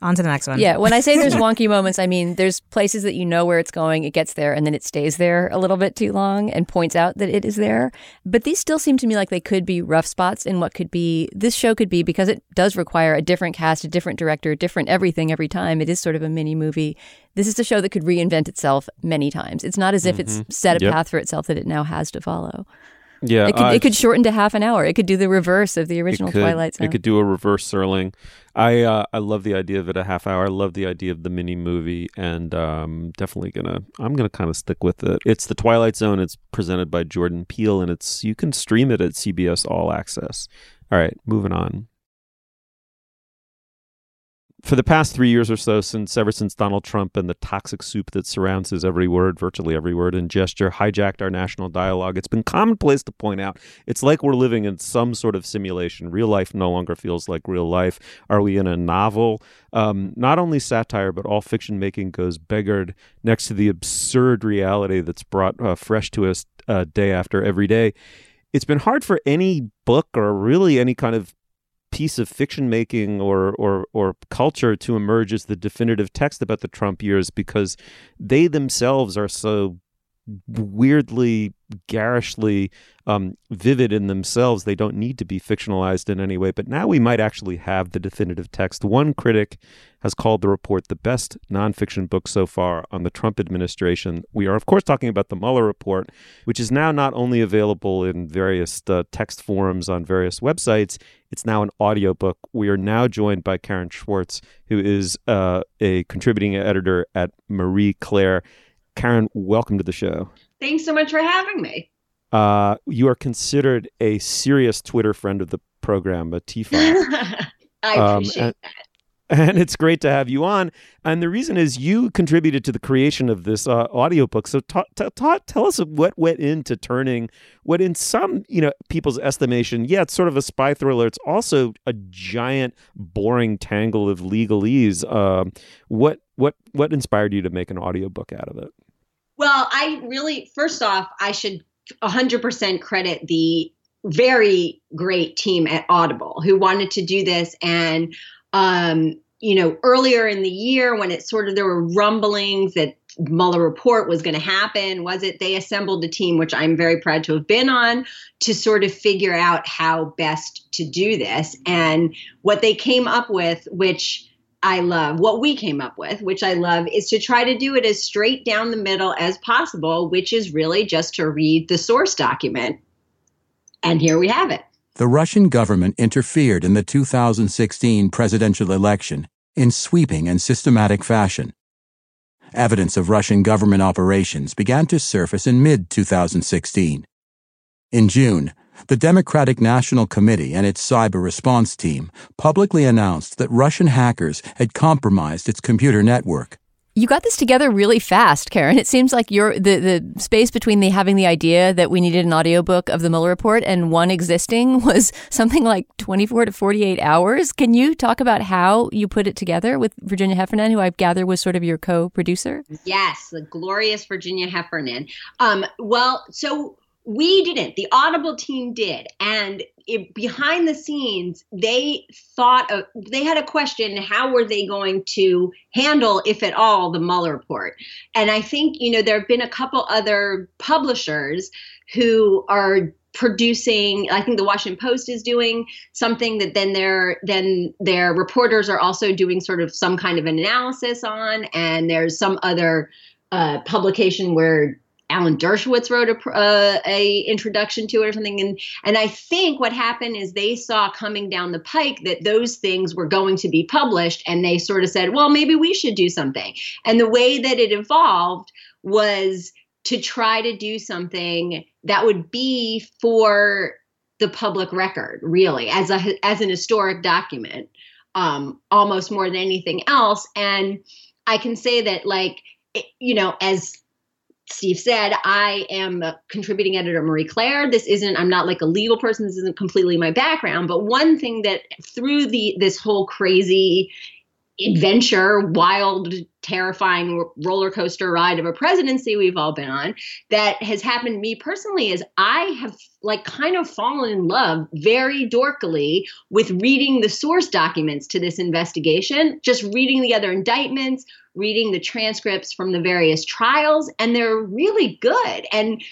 On to the next one. Yeah, when I say there's wonky moments, I mean there's places that you know where it's going, it gets there, and then it stays there a little bit too long and points out that it is there. But these still seem to me like they could be rough spots in what could be this show could be because it does require a different cast, a different director, different everything every time. It is sort of a mini movie. This is a show that could reinvent itself many times. It's not as if it's mm-hmm. set a Yep. path for itself that it now has to follow. Yeah, It could, uh, it could shorten to half an hour. It could do the reverse of the original could, Twilight Zone. It could do a reverse Serling. I uh, I love the idea of it a half hour. I love the idea of the mini movie, and um, definitely gonna I'm gonna kind of stick with it. It's the Twilight Zone. It's presented by Jordan Peele, and it's you can stream it at CBS All Access. All right, moving on. For the past three years or so, since ever since Donald Trump and the toxic soup that surrounds his every word, virtually every word and gesture, hijacked our national dialogue, it's been commonplace to point out it's like we're living in some sort of simulation. Real life no longer feels like real life. Are we in a novel? Um, not only satire, but all fiction making goes beggared next to the absurd reality that's brought uh, fresh to us uh, day after every day. It's been hard for any book or really any kind of piece of fiction making or, or or culture to emerge as the definitive text about the Trump years because they themselves are so weirdly garishly um, vivid in themselves. They don't need to be fictionalized in any way but now we might actually have the definitive text. One critic has called the report the best nonfiction book so far on the trump administration. We are of course talking about the mueller report which is now not only available in various uh, text forums on various websites it's now an audiobook. We are now joined by karen schwartz who is uh, a contributing editor at marie claire karen welcome to the show Thanks so much for having me. uh, you are considered a serious Twitter friend of the program, a TFOP. I Um, appreciate and- that. and it's great to have you on. And the reason is you contributed to the creation of this uh, audiobook. So ta- ta- ta- tell us what went into turning what in some, you know, people's estimation, yeah, it's sort of a spy thriller. It's also a giant, boring tangle of legalese. Um, what what what inspired you to make an audiobook out of it? Well, I really, first off, I should 100% credit the very great team at Audible who wanted to do this. And, um, you know, earlier in the year when it sort of, there were rumblings that Mueller report was going to happen, was it? They assembled a team, which I'm very proud to have been on, to sort of figure out how best to do this. And what they came up with, which I love, what we came up with, which I love, is to try to do it as straight down the middle as possible, which is really just to read the source document. And here we have it. The Russian government interfered in the 2016 presidential election in sweeping and systematic fashion. Evidence of Russian government operations began to surface in mid 2016. In June, the Democratic National Committee and its cyber response team publicly announced that Russian hackers had compromised its computer network. You got this together really fast, Karen. It seems like you're the, the space between the having the idea that we needed an audiobook of the Mueller report and one existing was something like 24 to 48 hours. Can you talk about how you put it together with Virginia Heffernan, who I gather was sort of your co-producer? Yes, the glorious Virginia Heffernan. Um, well, so we didn't. The Audible team did, and it, behind the scenes, they thought of, they had a question: How were they going to handle, if at all, the Mueller report? And I think you know there have been a couple other publishers who are producing i think the washington post is doing something that then their then their reporters are also doing sort of some kind of an analysis on and there's some other uh, publication where Alan Dershowitz wrote a, uh, a introduction to it or something, and and I think what happened is they saw coming down the pike that those things were going to be published, and they sort of said, well, maybe we should do something. And the way that it evolved was to try to do something that would be for the public record, really, as a as an historic document, um, almost more than anything else. And I can say that, like, it, you know, as Steve said, I am a contributing editor, Marie Claire. This isn't, I'm not like a legal person. This isn't completely my background. But one thing that through the this whole crazy adventure, wild terrifying roller coaster ride of a presidency we've all been on that has happened to me personally is I have like kind of fallen in love very dorkily with reading the source documents to this investigation, just reading the other indictments, reading the transcripts from the various trials, and they're really good. And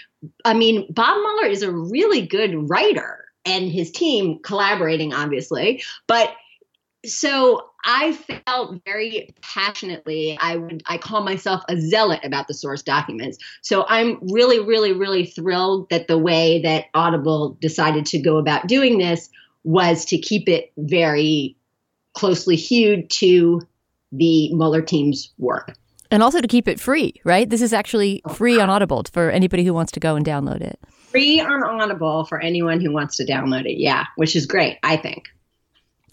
I mean, Bob Mueller is a really good writer and his team collaborating, obviously, but so I felt very passionately. I would I call myself a zealot about the source documents. So I'm really, really, really thrilled that the way that Audible decided to go about doing this was to keep it very closely hewed to the Mueller team's work. And also to keep it free, right? This is actually free on Audible for anybody who wants to go and download it. Free on Audible for anyone who wants to download it, yeah, which is great, I think.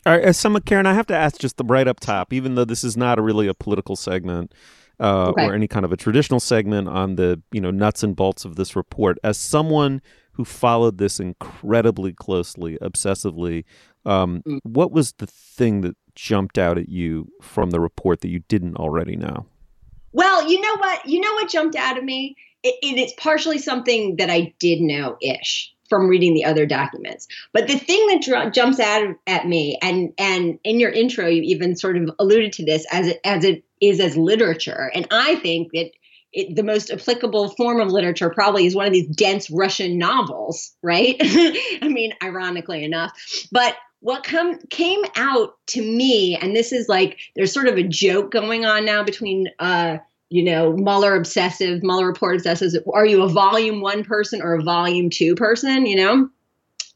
All right, as some Karen, I have to ask just the right up top, even though this is not a really a political segment uh, okay. or any kind of a traditional segment on the you know nuts and bolts of this report. As someone who followed this incredibly closely, obsessively, um, mm. what was the thing that jumped out at you from the report that you didn't already know? Well, you know what? You know what jumped out at me? It, it, it's partially something that I did know ish from reading the other documents. But the thing that dr- jumps out at me, and and in your intro, you even sort of alluded to this as it, as it is as literature, and I think that. It, the most applicable form of literature probably is one of these dense Russian novels, right? I mean, ironically enough. But what come came out to me, and this is like there's sort of a joke going on now between uh, you know, Mueller obsessive, Mueller report obsessive. Are you a volume one person or a volume two person? You know,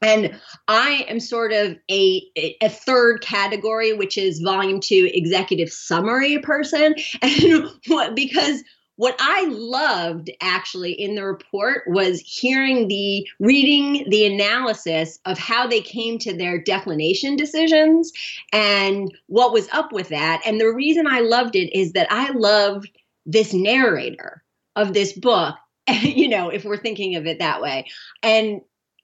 and I am sort of a a third category, which is volume two executive summary person, and what because what I loved actually in the report was hearing the reading the analysis of how they came to their declination decisions and what was up with that. And the reason I loved it is that I loved this narrator of this book you know if we're thinking of it that way and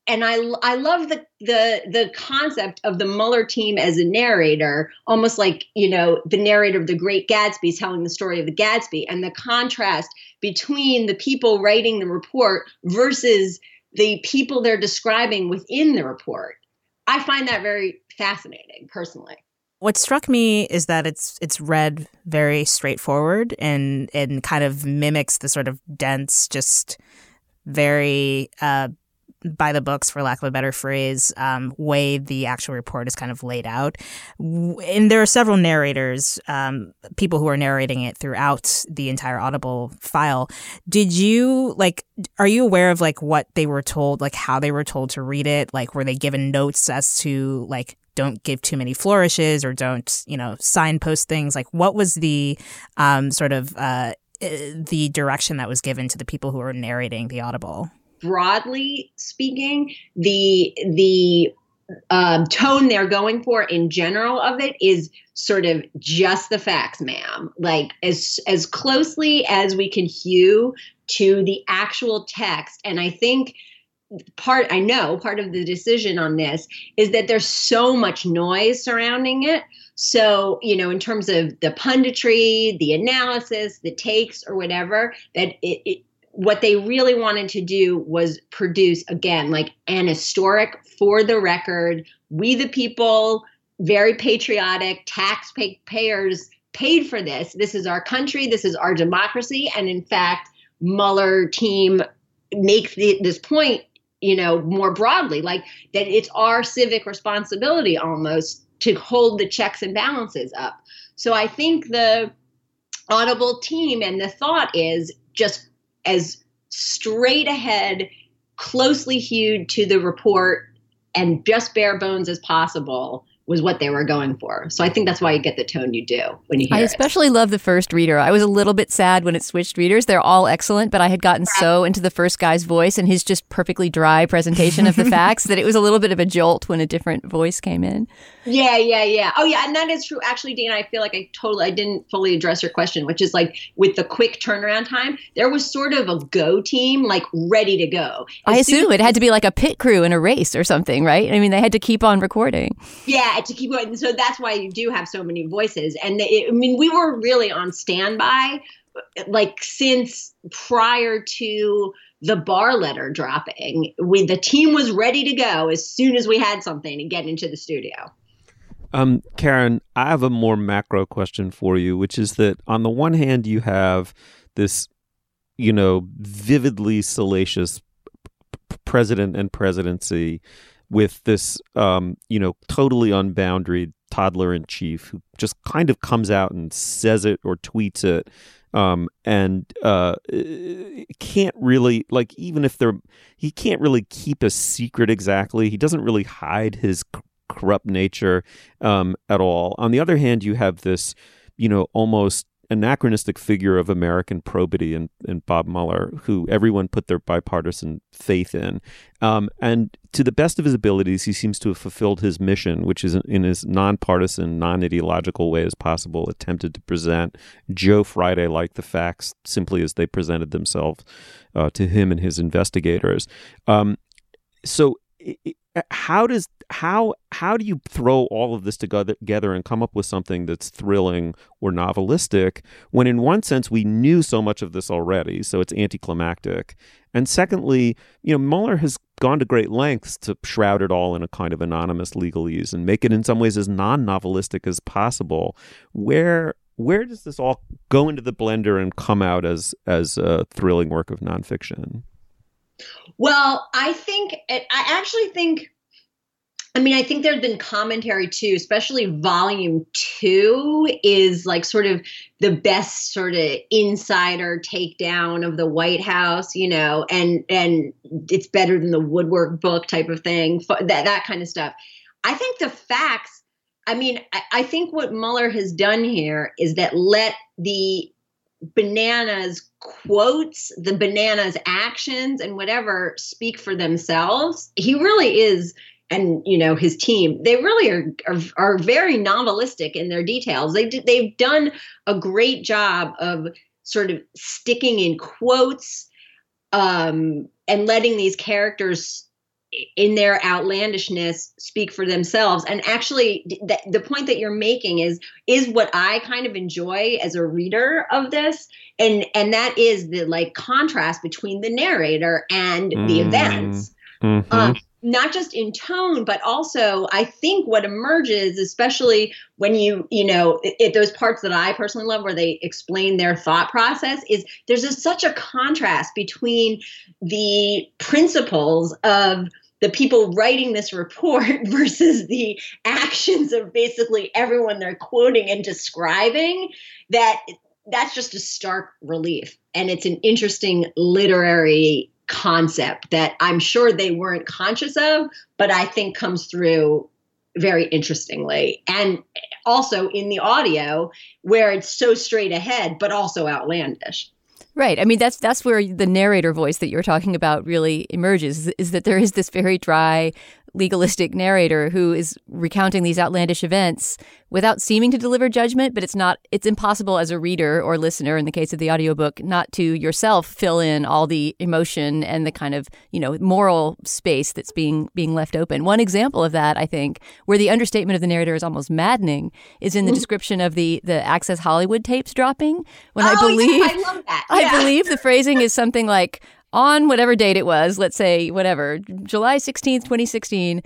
and I I love the the the concept of the Mueller team as a narrator, almost like you know the narrator of The Great Gatsby is telling the story of the Gatsby, and the contrast between the people writing the report versus the people they're describing within the report. I find that very fascinating, personally. What struck me is that it's it's read very straightforward and and kind of mimics the sort of dense, just very uh, by the books, for lack of a better phrase, um, way the actual report is kind of laid out. And there are several narrators, um, people who are narrating it throughout the entire Audible file. Did you like? Are you aware of like what they were told, like how they were told to read it? Like, were they given notes as to like don't give too many flourishes or don't, you know, signpost things. Like, what was the um, sort of uh, the direction that was given to the people who were narrating the audible? Broadly speaking, the the um, tone they're going for in general of it is sort of just the facts, ma'am. Like as as closely as we can hew to the actual text, and I think part I know part of the decision on this is that there's so much noise surrounding it. So, you know, in terms of the punditry, the analysis, the takes or whatever, that it, it what they really wanted to do was produce again like an historic for the record, we the people, very patriotic, taxpayers paid for this. This is our country, this is our democracy and in fact Mueller team makes the, this point you know, more broadly, like that it's our civic responsibility almost to hold the checks and balances up. So I think the Audible team and the thought is just as straight ahead, closely hewed to the report and just bare bones as possible was what they were going for. So I think that's why you get the tone you do when you hear it. I especially it. love the first reader. I was a little bit sad when it switched readers. They're all excellent, but I had gotten so into the first guy's voice and his just perfectly dry presentation of the facts that it was a little bit of a jolt when a different voice came in. Yeah, yeah, yeah. Oh yeah, and that is true. Actually, Dana, I feel like I totally I didn't fully address your question, which is like with the quick turnaround time, there was sort of a go team like ready to go. As I assume it had to be like a pit crew in a race or something, right? I mean, they had to keep on recording. Yeah, yeah, to keep going. So that's why you do have so many voices. And it, I mean, we were really on standby, like since prior to the Barr letter dropping. We the team was ready to go as soon as we had something to get into the studio. Um, Karen, I have a more macro question for you, which is that on the one hand, you have this, you know, vividly salacious president and presidency with this, um, you know, totally unboundaried toddler in chief who just kind of comes out and says it or tweets it. Um, and uh, can't really like even if they're he can't really keep a secret exactly. He doesn't really hide his corrupt nature um, at all. On the other hand, you have this, you know, almost anachronistic figure of American probity in, in Bob Mueller, who everyone put their bipartisan faith in. Um, and to the best of his abilities, he seems to have fulfilled his mission, which is in as nonpartisan, non ideological way as possible, attempted to present Joe Friday like the facts simply as they presented themselves uh, to him and his investigators. Um, so, Uh, how does how how do you throw all of this together, together and come up with something that's thrilling or novelistic when in one sense we knew so much of this already so it's anticlimactic? And secondly you know Mueller has gone to great lengths to shroud it all in a kind of anonymous legalese and make it in some ways as non-novelistic as possible. Where where does this all go into the blender and come out as as a thrilling work of nonfiction well, I think I actually think. I mean, I think there's been commentary too, especially volume two is like sort of the best sort of insider takedown of the White House, you know, and and it's better than the Woodward book type of thing, that that kind of stuff. I think the facts. I mean, I, I think what Mueller has done here is that let the bananas quotes, the bananas actions, and whatever speak for themselves. He really is, and you know his team. They really are are, are very novelistic in their details. They they've done a great job of sort of sticking in quotes um, and letting these characters in their outlandishness speak for themselves and actually the, the point that you're making is is what i kind of enjoy as a reader of this and and that is the like contrast between the narrator and mm. the events mm-hmm. um, not just in tone but also i think what emerges especially when you you know it, those parts that i personally love where they explain their thought process is there's such a contrast between the principles of the people writing this report versus the actions of basically everyone they're quoting and describing that that's just a stark relief. And it's an interesting literary concept that i'm sure they weren't conscious of but i think comes through very interestingly. And also in the audio where it's so straight ahead but also outlandish Right. I mean, that's that's where the narrator voice that you're talking about really emerges. Is, is that there is this very dry, legalistic narrator who is recounting these outlandish events without seeming to deliver judgment, but it's not it's impossible as a reader or listener in the case of the audiobook not to yourself fill in all the emotion and the kind of, you know, moral space that's being being left open. One example of that, I think, where the understatement of the narrator is almost maddening is in the mm-hmm. description of the the Access Hollywood tapes dropping when oh, I believe yeah, I love that. Yeah. I believe the phrasing is something like on whatever date it was, let's say whatever, July 16th, 2016,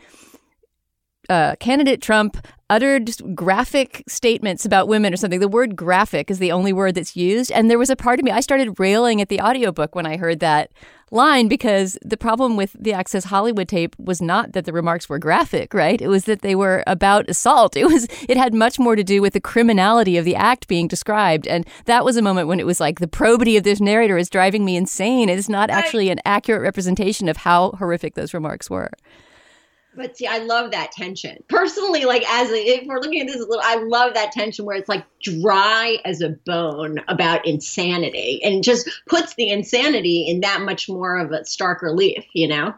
uh, candidate Trump uttered graphic statements about women or something. The word graphic is the only word that's used. And there was a part of me, I started railing at the audiobook when I heard that line because the problem with the Access Hollywood tape was not that the remarks were graphic, right? It was that they were about assault. It was it had much more to do with the criminality of the act being described. And that was a moment when it was like the probity of this narrator is driving me insane. It is not actually an accurate representation of how horrific those remarks were. But see, I love that tension. Personally, like as a, if we're looking at this, little, I love that tension where it's like dry as a bone about insanity, and just puts the insanity in that much more of a stark relief. You know.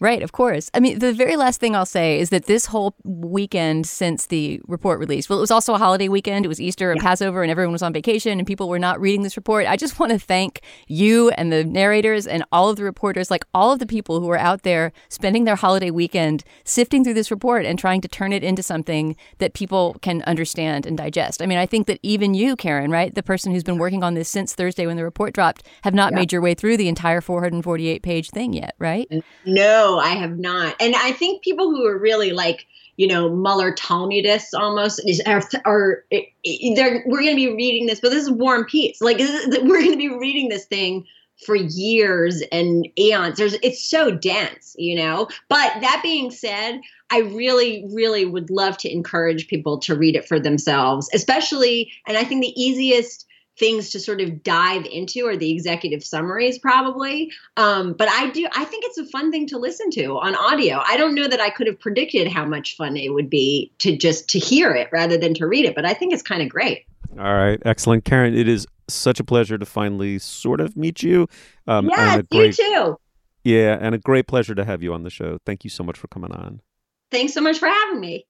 Right, of course. I mean, the very last thing I'll say is that this whole weekend since the report released, well, it was also a holiday weekend. It was Easter and yeah. Passover, and everyone was on vacation, and people were not reading this report. I just want to thank you and the narrators and all of the reporters, like all of the people who were out there spending their holiday weekend sifting through this report and trying to turn it into something that people can understand and digest. I mean, I think that even you, Karen, right, the person who's been working on this since Thursday when the report dropped, have not yeah. made your way through the entire 448 page thing yet, right? No. I have not. And I think people who are really like, you know, Mueller Talmudists almost are, are they're, we're going to be reading this, but this is War and Peace. Like we're going to be reading this thing for years and eons. There's, it's so dense, you know. But that being said, I really, really would love to encourage people to read it for themselves, especially. And I think the easiest things to sort of dive into are the executive summaries probably. Um, but i do i think it's a fun thing to listen to on audio. I don't know that i could have predicted how much fun it would be to just to hear it rather than to read it but i think it's kind of great. All right. Excellent. Karen it is such a pleasure to finally sort of meet you. Um, yeah great, you too. Yeah and a great pleasure to have you on the show. Thank you so much for coming on. Thanks so much for having me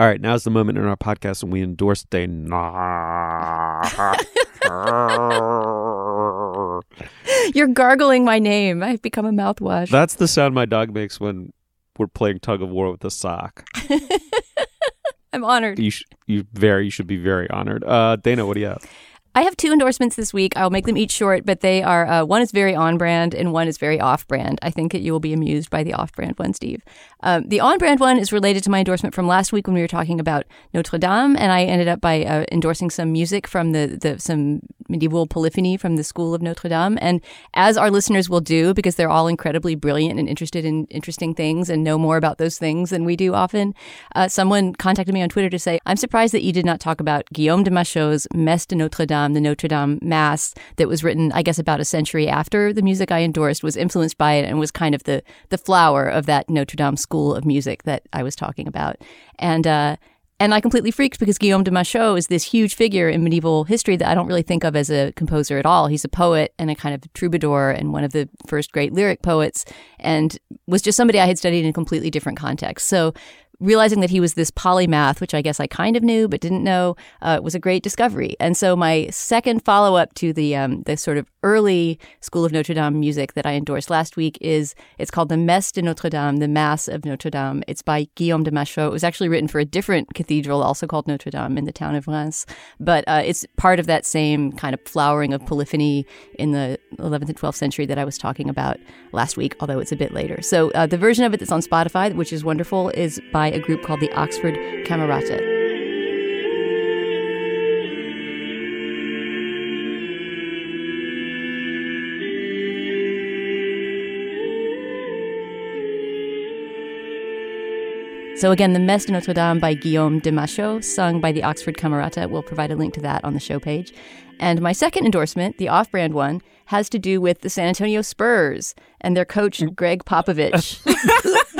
all right, now's the moment in our podcast when we endorse Dana. You're gargling my name. I've become a mouthwash. That's the sound my dog makes when we're playing tug of war with a sock. I'm honored. You sh- you very you should be very honored. Uh, Dana, what do you have? I have two endorsements this week. I'll make them each short, but they are uh, one is very on brand and one is very off brand. I think that you will be amused by the off brand one, Steve. Um, the on brand one is related to my endorsement from last week when we were talking about Notre Dame, and I ended up by uh, endorsing some music from the, the some medieval polyphony from the School of Notre Dame. And as our listeners will do, because they're all incredibly brilliant and interested in interesting things and know more about those things than we do often, uh, someone contacted me on Twitter to say, "I'm surprised that you did not talk about Guillaume de Machaut's Messe de Notre Dame." The Notre Dame Mass that was written, I guess, about a century after the music I endorsed was influenced by it and was kind of the the flower of that Notre Dame school of music that I was talking about. And uh, and I completely freaked because Guillaume de Machaut is this huge figure in medieval history that I don't really think of as a composer at all. He's a poet and a kind of troubadour and one of the first great lyric poets and was just somebody I had studied in a completely different context. So realizing that he was this polymath, which I guess I kind of knew but didn't know, uh, was a great discovery. And so my second follow up to the um, the sort of early School of Notre Dame music that I endorsed last week is it's called the Messe de Notre Dame, the Mass of Notre Dame. It's by Guillaume de Machaut. It was actually written for a different cathedral, also called Notre Dame, in the town of Reims, but uh, it's part of that same kind of flowering of polyphony in the 11th and 12th century that I was talking about last week, although it's a bit later. So uh, the version of it that's on Spotify, which is wonderful, is by a group called the Oxford Camerata. So again, the Messe de Notre Dame by Guillaume de Machaut, sung by the Oxford Camerata. We'll provide a link to that on the show page. And my second endorsement, the off-brand one, has to do with the San Antonio Spurs and their coach Gregg Popovich.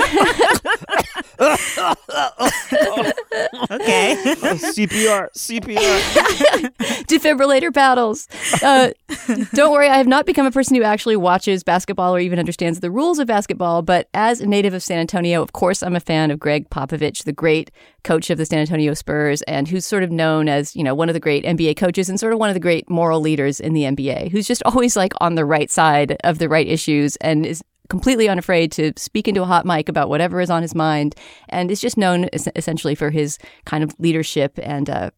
okay. Oh, CPR, CPR. Defibrillator paddles. Uh, don't worry, I have not become a person who actually watches basketball or even understands the rules of basketball. But as a native of San Antonio, of course, I'm a fan of Gregg Popovich, the great coach of the San Antonio Spurs, and who's sort of known as you know one of the great NBA coaches and sort of one of the great moral leaders in the NBA. Who's just always like on the right side of the right issues and is completely unafraid to speak into a hot mic about whatever is on his mind, and is just known essentially for his kind of leadership and uh,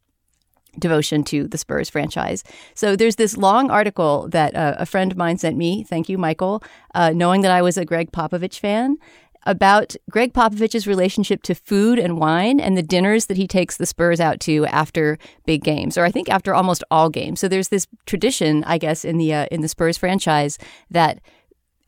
devotion to the Spurs franchise. So there's this long article that uh, a friend of mine sent me. Thank you, Michael, uh, knowing that I was a Gregg Popovich fan. About Gregg Popovich's relationship to food and wine and the dinners that he takes the Spurs out to after big games, or I think after almost all games. So there's this tradition, I guess, in the uh, in the Spurs franchise that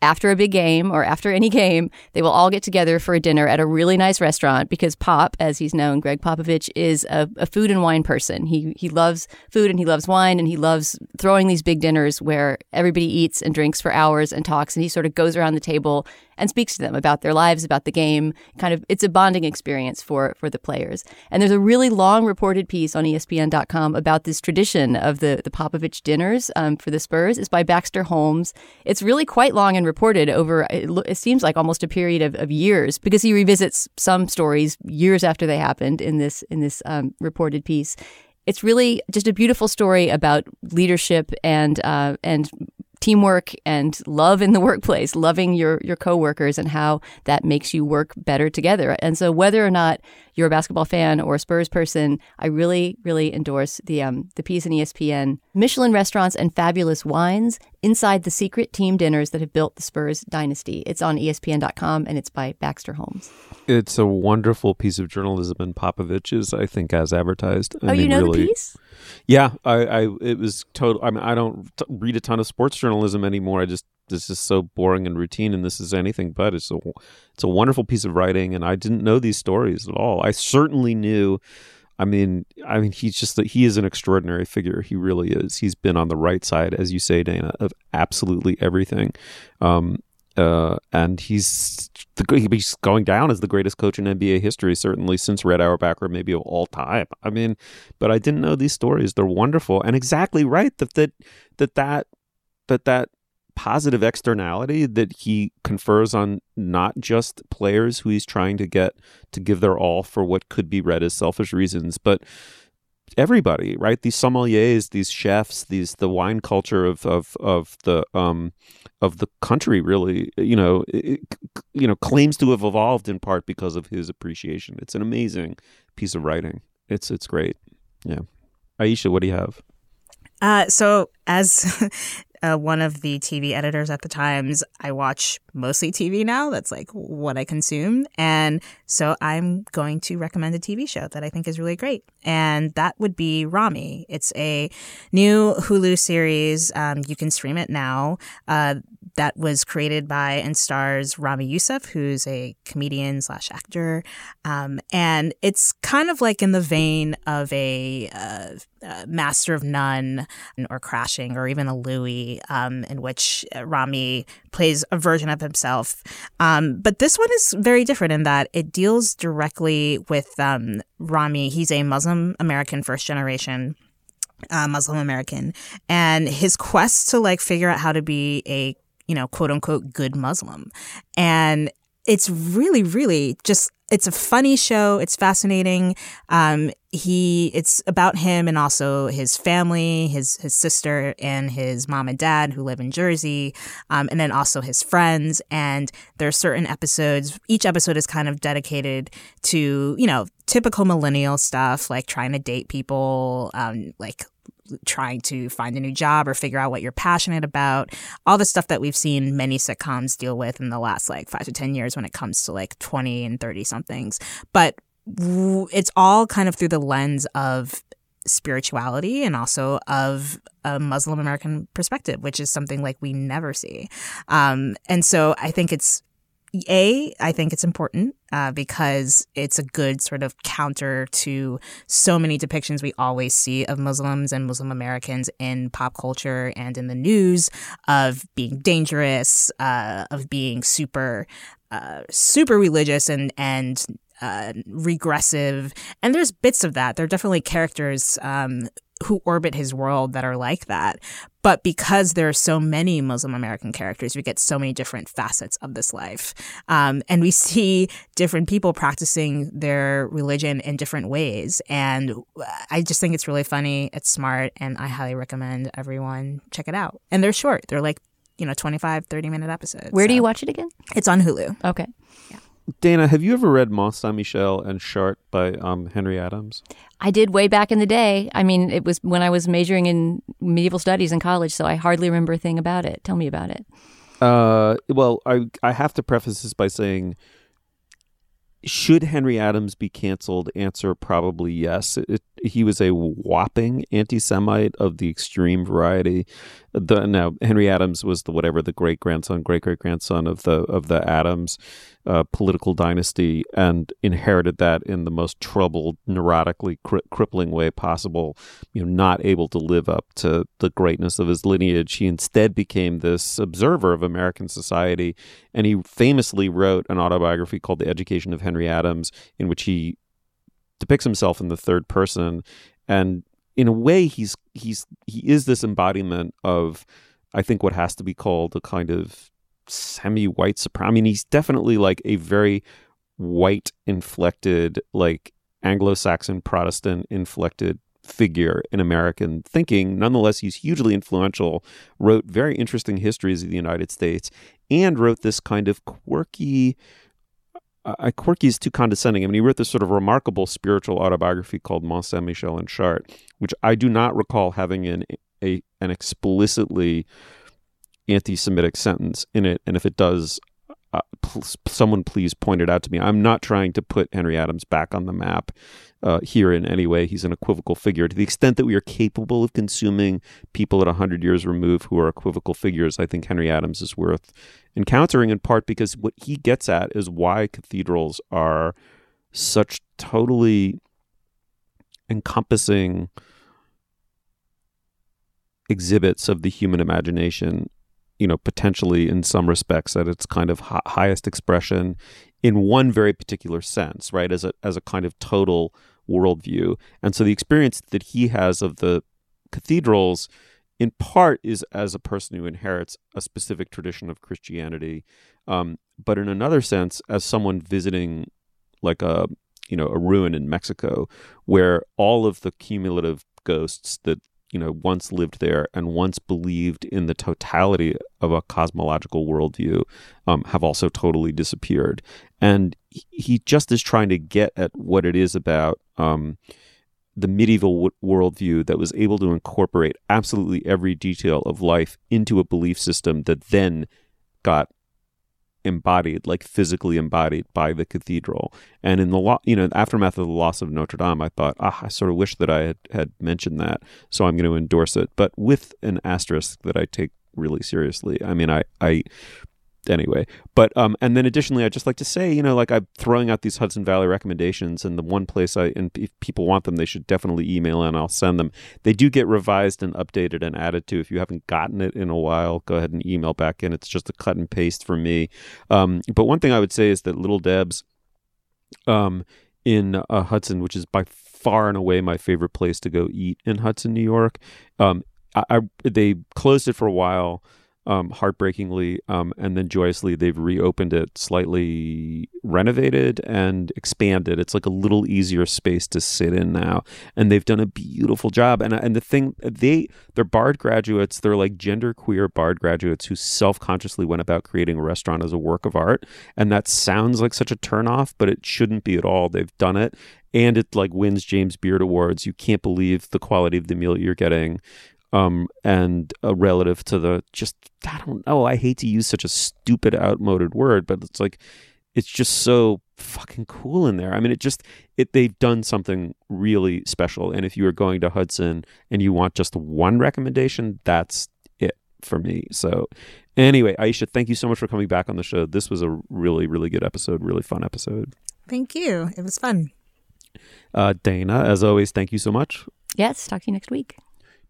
after a big game or after any game, they will all get together for a dinner at a really nice restaurant because Pop, as he's known, Gregg Popovich, is a, a, food and wine person. He he loves food and he loves wine and he loves throwing these big dinners where everybody eats and drinks for hours and talks and he sort of goes around the table and speaks to them about their lives, about the game. Kind of, it's a bonding experience for for the players. And there's a really long reported piece on ESPN.com about this tradition of the the Popovich dinners um, for the Spurs. It's by Baxter Holmes. It's really quite long and reported over. It, seems like almost a period of, of years because he revisits some stories years after they happened in this in this um, reported piece it's really just a beautiful story about leadership and uh, and teamwork and love in the workplace, loving your your coworkers and how that makes you work better together. And so whether or not you're a basketball fan or a Spurs person, I really really endorse the um the piece in ESPN Michelin restaurants and fabulous wines inside the secret team dinners that have built the Spurs dynasty. It's on ESPN.com and it's by Baxter Holmes. It's a wonderful piece of journalism, and Popovich is, I think, as advertised. I oh, mean, you know really, the piece? Yeah, I, I, it was total. I mean, I don't t- read a ton of sports journalism anymore. I just this is so boring and routine, and this is anything but. It's a, it's a wonderful piece of writing, and I didn't know these stories at all. I certainly knew. I mean, I mean, he's just that he is an extraordinary figure. He really is. He's been on the right side, as you say, Dana, of absolutely everything. Um, uh, and he's the, he's going down as the greatest coach in NBA history, certainly since Red Auerbach, maybe of all time. I mean, but I didn't know these stories. They're wonderful and exactly right that that that that that that positive externality that he confers on not just players who he's trying to get to give their all for what could be read as selfish reasons, but everybody, right? These sommeliers, these chefs, these the wine culture of of of the um of the country really, you know, it, you know, claims to have evolved in part because of his appreciation. It's an amazing piece of writing. It's it's great. Yeah. Aisha, what do you have? Uh, so as uh, one of the TV editors at the Times. I watch mostly TV now. That's like what I consume. And so I'm going to recommend a TV show that I think is really great. And that would be Ramy. It's a new Hulu series. Um, you can stream it now. Uh, that was created by and stars Ramy Youssef, who's a comedian slash actor. Um, and it's kind of like in the vein of a uh, uh, Master of None or Crashing or even a Louie, um, in which Ramy plays a version of himself. Um, but this one is very different in that it deals directly with um, Ramy. He's a Muslim American first generation. Uh, Muslim American, and his quest to like figure out how to be a you know, quote unquote, good Muslim. And it's really, really just, it's a funny show. It's fascinating. Um, he, it's about him and also his family, his, his sister and his mom and dad who live in Jersey. Um, and then also his friends. And there are certain episodes, each episode is kind of dedicated to, you know, typical millennial stuff, like trying to date people, um, like trying to find a new job or figure out what you're passionate about, all the stuff that we've seen many sitcoms deal with in the last like five to 10 years when it comes to like 20 and 30 somethings. But it's all kind of through the lens of spirituality and also of a Muslim American perspective, which is something like we never see. Um, and so I think it's a, I think it's important uh, because it's a good sort of counter to so many depictions we always see of Muslims and Muslim Americans in pop culture and in the news of being dangerous, uh, of being super, uh, super religious and and uh, regressive. And there's bits of that. There are definitely characters um, who orbit his world that are like that. But because there are so many Muslim American characters, we get so many different facets of this life. Um, and we see different people practicing their religion in different ways. And I just think it's really funny. It's smart. And I highly recommend everyone check it out. And they're short, they're like, you know, 25, 30 minute episodes. Where so. do you watch it again? It's on Hulu. Okay. Yeah. Dana, have you ever read Mont Saint Michel and Chartres by um, Henry Adams? I did way back in the day. I mean, it was when I was majoring in medieval studies in college, so I hardly remember a thing about it. Tell me about it. Uh, well, I I have to preface this by saying, should Henry Adams be canceled? Answer probably yes. It, he was a whopping anti-Semite of the extreme variety. The now Henry Adams was the whatever the great grandson, great great grandson of the of the Adams uh, political dynasty and inherited that in the most troubled, neurotically cri- crippling way possible. You know, not able to live up to the greatness of his lineage. He instead became this observer of American society, and he famously wrote an autobiography called "The Education of Henry Adams," in which he depicts himself in the third person, and in a way, he's he's he is this embodiment of, I think, what has to be called a kind of semi-white supreme. I mean, he's definitely like a very white inflected, like Anglo-Saxon Protestant inflected figure in American thinking. Nonetheless, he's hugely influential, wrote very interesting histories of the United States, and wrote this kind of quirky. Uh, quirky is too condescending. I mean, he wrote this sort of remarkable spiritual autobiography called Mont Saint Michel and Chartres, which I do not recall having an a an explicitly anti-Semitic sentence in it, and if it does, uh, pl- someone please point it out to me. I'm not trying to put Henry Adams back on the map uh, here in any way. He's an equivocal figure. To the extent that we are capable of consuming people at 100 years removed who are equivocal figures, I think Henry Adams is worth encountering in part because what he gets at is why cathedrals are such totally encompassing exhibits of the human imagination you know, potentially in some respects at its kind of highest expression in one very particular sense, right? As a as a kind of total worldview. And so the experience that he has of the cathedrals in part is as a person who inherits a specific tradition of Christianity, um, but in another sense, as someone visiting like a you know a ruin in Mexico, where all of the cumulative ghosts that you know once lived there and once believed in the totality of a cosmological worldview um, have also totally disappeared. And he just is trying to get at what it is about um, the medieval w- worldview that was able to incorporate absolutely every detail of life into a belief system that then got embodied, like physically embodied by the cathedral. And in the lo- you know aftermath of the loss of Notre Dame, I thought, ah, I sort of wish that I had had mentioned that, so I'm going to endorse it, but with an asterisk that I take really seriously. I mean, I I anyway. But um, and then additionally, I'd just like to say, you know, like I'm throwing out these Hudson Valley recommendations, and the one place I and if people want them, they should definitely email and I'll send them. They do get revised and updated and added to. If you haven't gotten it in a while, go ahead and email back in. It's just a cut and paste for me. Um, but one thing I would say is that Little Deb's, um, in uh, Hudson, which is by far and away my favorite place to go eat in Hudson, New York. Um, I, I they closed it for a while um, heartbreakingly, um, and then joyously they've reopened it, slightly renovated and expanded. It's like a little easier space to sit in now, and they've done a beautiful job. And and the thing they they're Bard graduates. They're like genderqueer Bard graduates who self consciously went about creating a restaurant as a work of art, and that sounds like such a turnoff, but it shouldn't be at all. They've done it, and it like wins James Beard awards. You can't believe the quality of the meal you're getting um, and uh, relative to the just I don't know. I hate to use such a stupid, outmoded word, but it's like it's just so fucking cool in there. I mean, it just it they've done something really special. And if you are going to Hudson and you want just one recommendation, that's it for me. So anyway, Aisha, thank you so much for coming back on the show. This was a really, really good episode, really fun episode. Thank you. It was fun. Uh, Dana, as always, thank you so much. Yes, talk to you next week.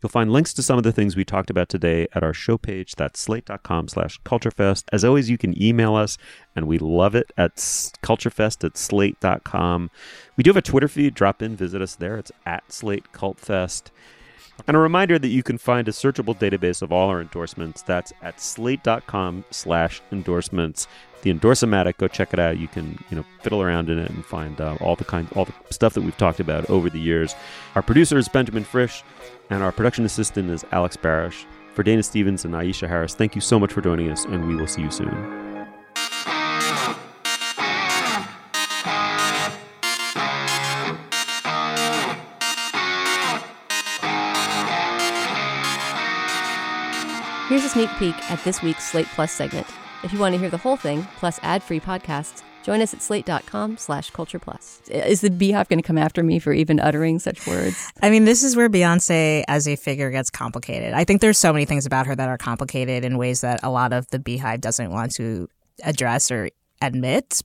You'll find links to some of the things we talked about today at our show page. That's slate.com slash culturefest. As always, you can email us, and we love it at culturefest at slate.com. We do have a Twitter feed. Drop in, visit us there. It's at Slate Cultfest. And a reminder that you can find a searchable database of all our endorsements. That's at slate.com slash endorsements. The Endorsomatic, go check it out. You can, you know, fiddle around in it and find uh, all the kind, all the stuff that we've talked about over the years. Our producer is Benjamin Frisch, and our production assistant is Alex Barish. For Dana Stevens and Aisha Harris, thank you so much for joining us, and we will see you soon. Here's a sneak peek at this week's Slate Plus segment. If you want to hear the whole thing, plus ad-free podcasts, join us at slate.com slash culture plus. Is the Beehive going to come after me for even uttering such words? I mean, this is where Beyonce as a figure gets complicated. I think there's so many things about her that are complicated in ways that a lot of the Beehive doesn't want to address or admits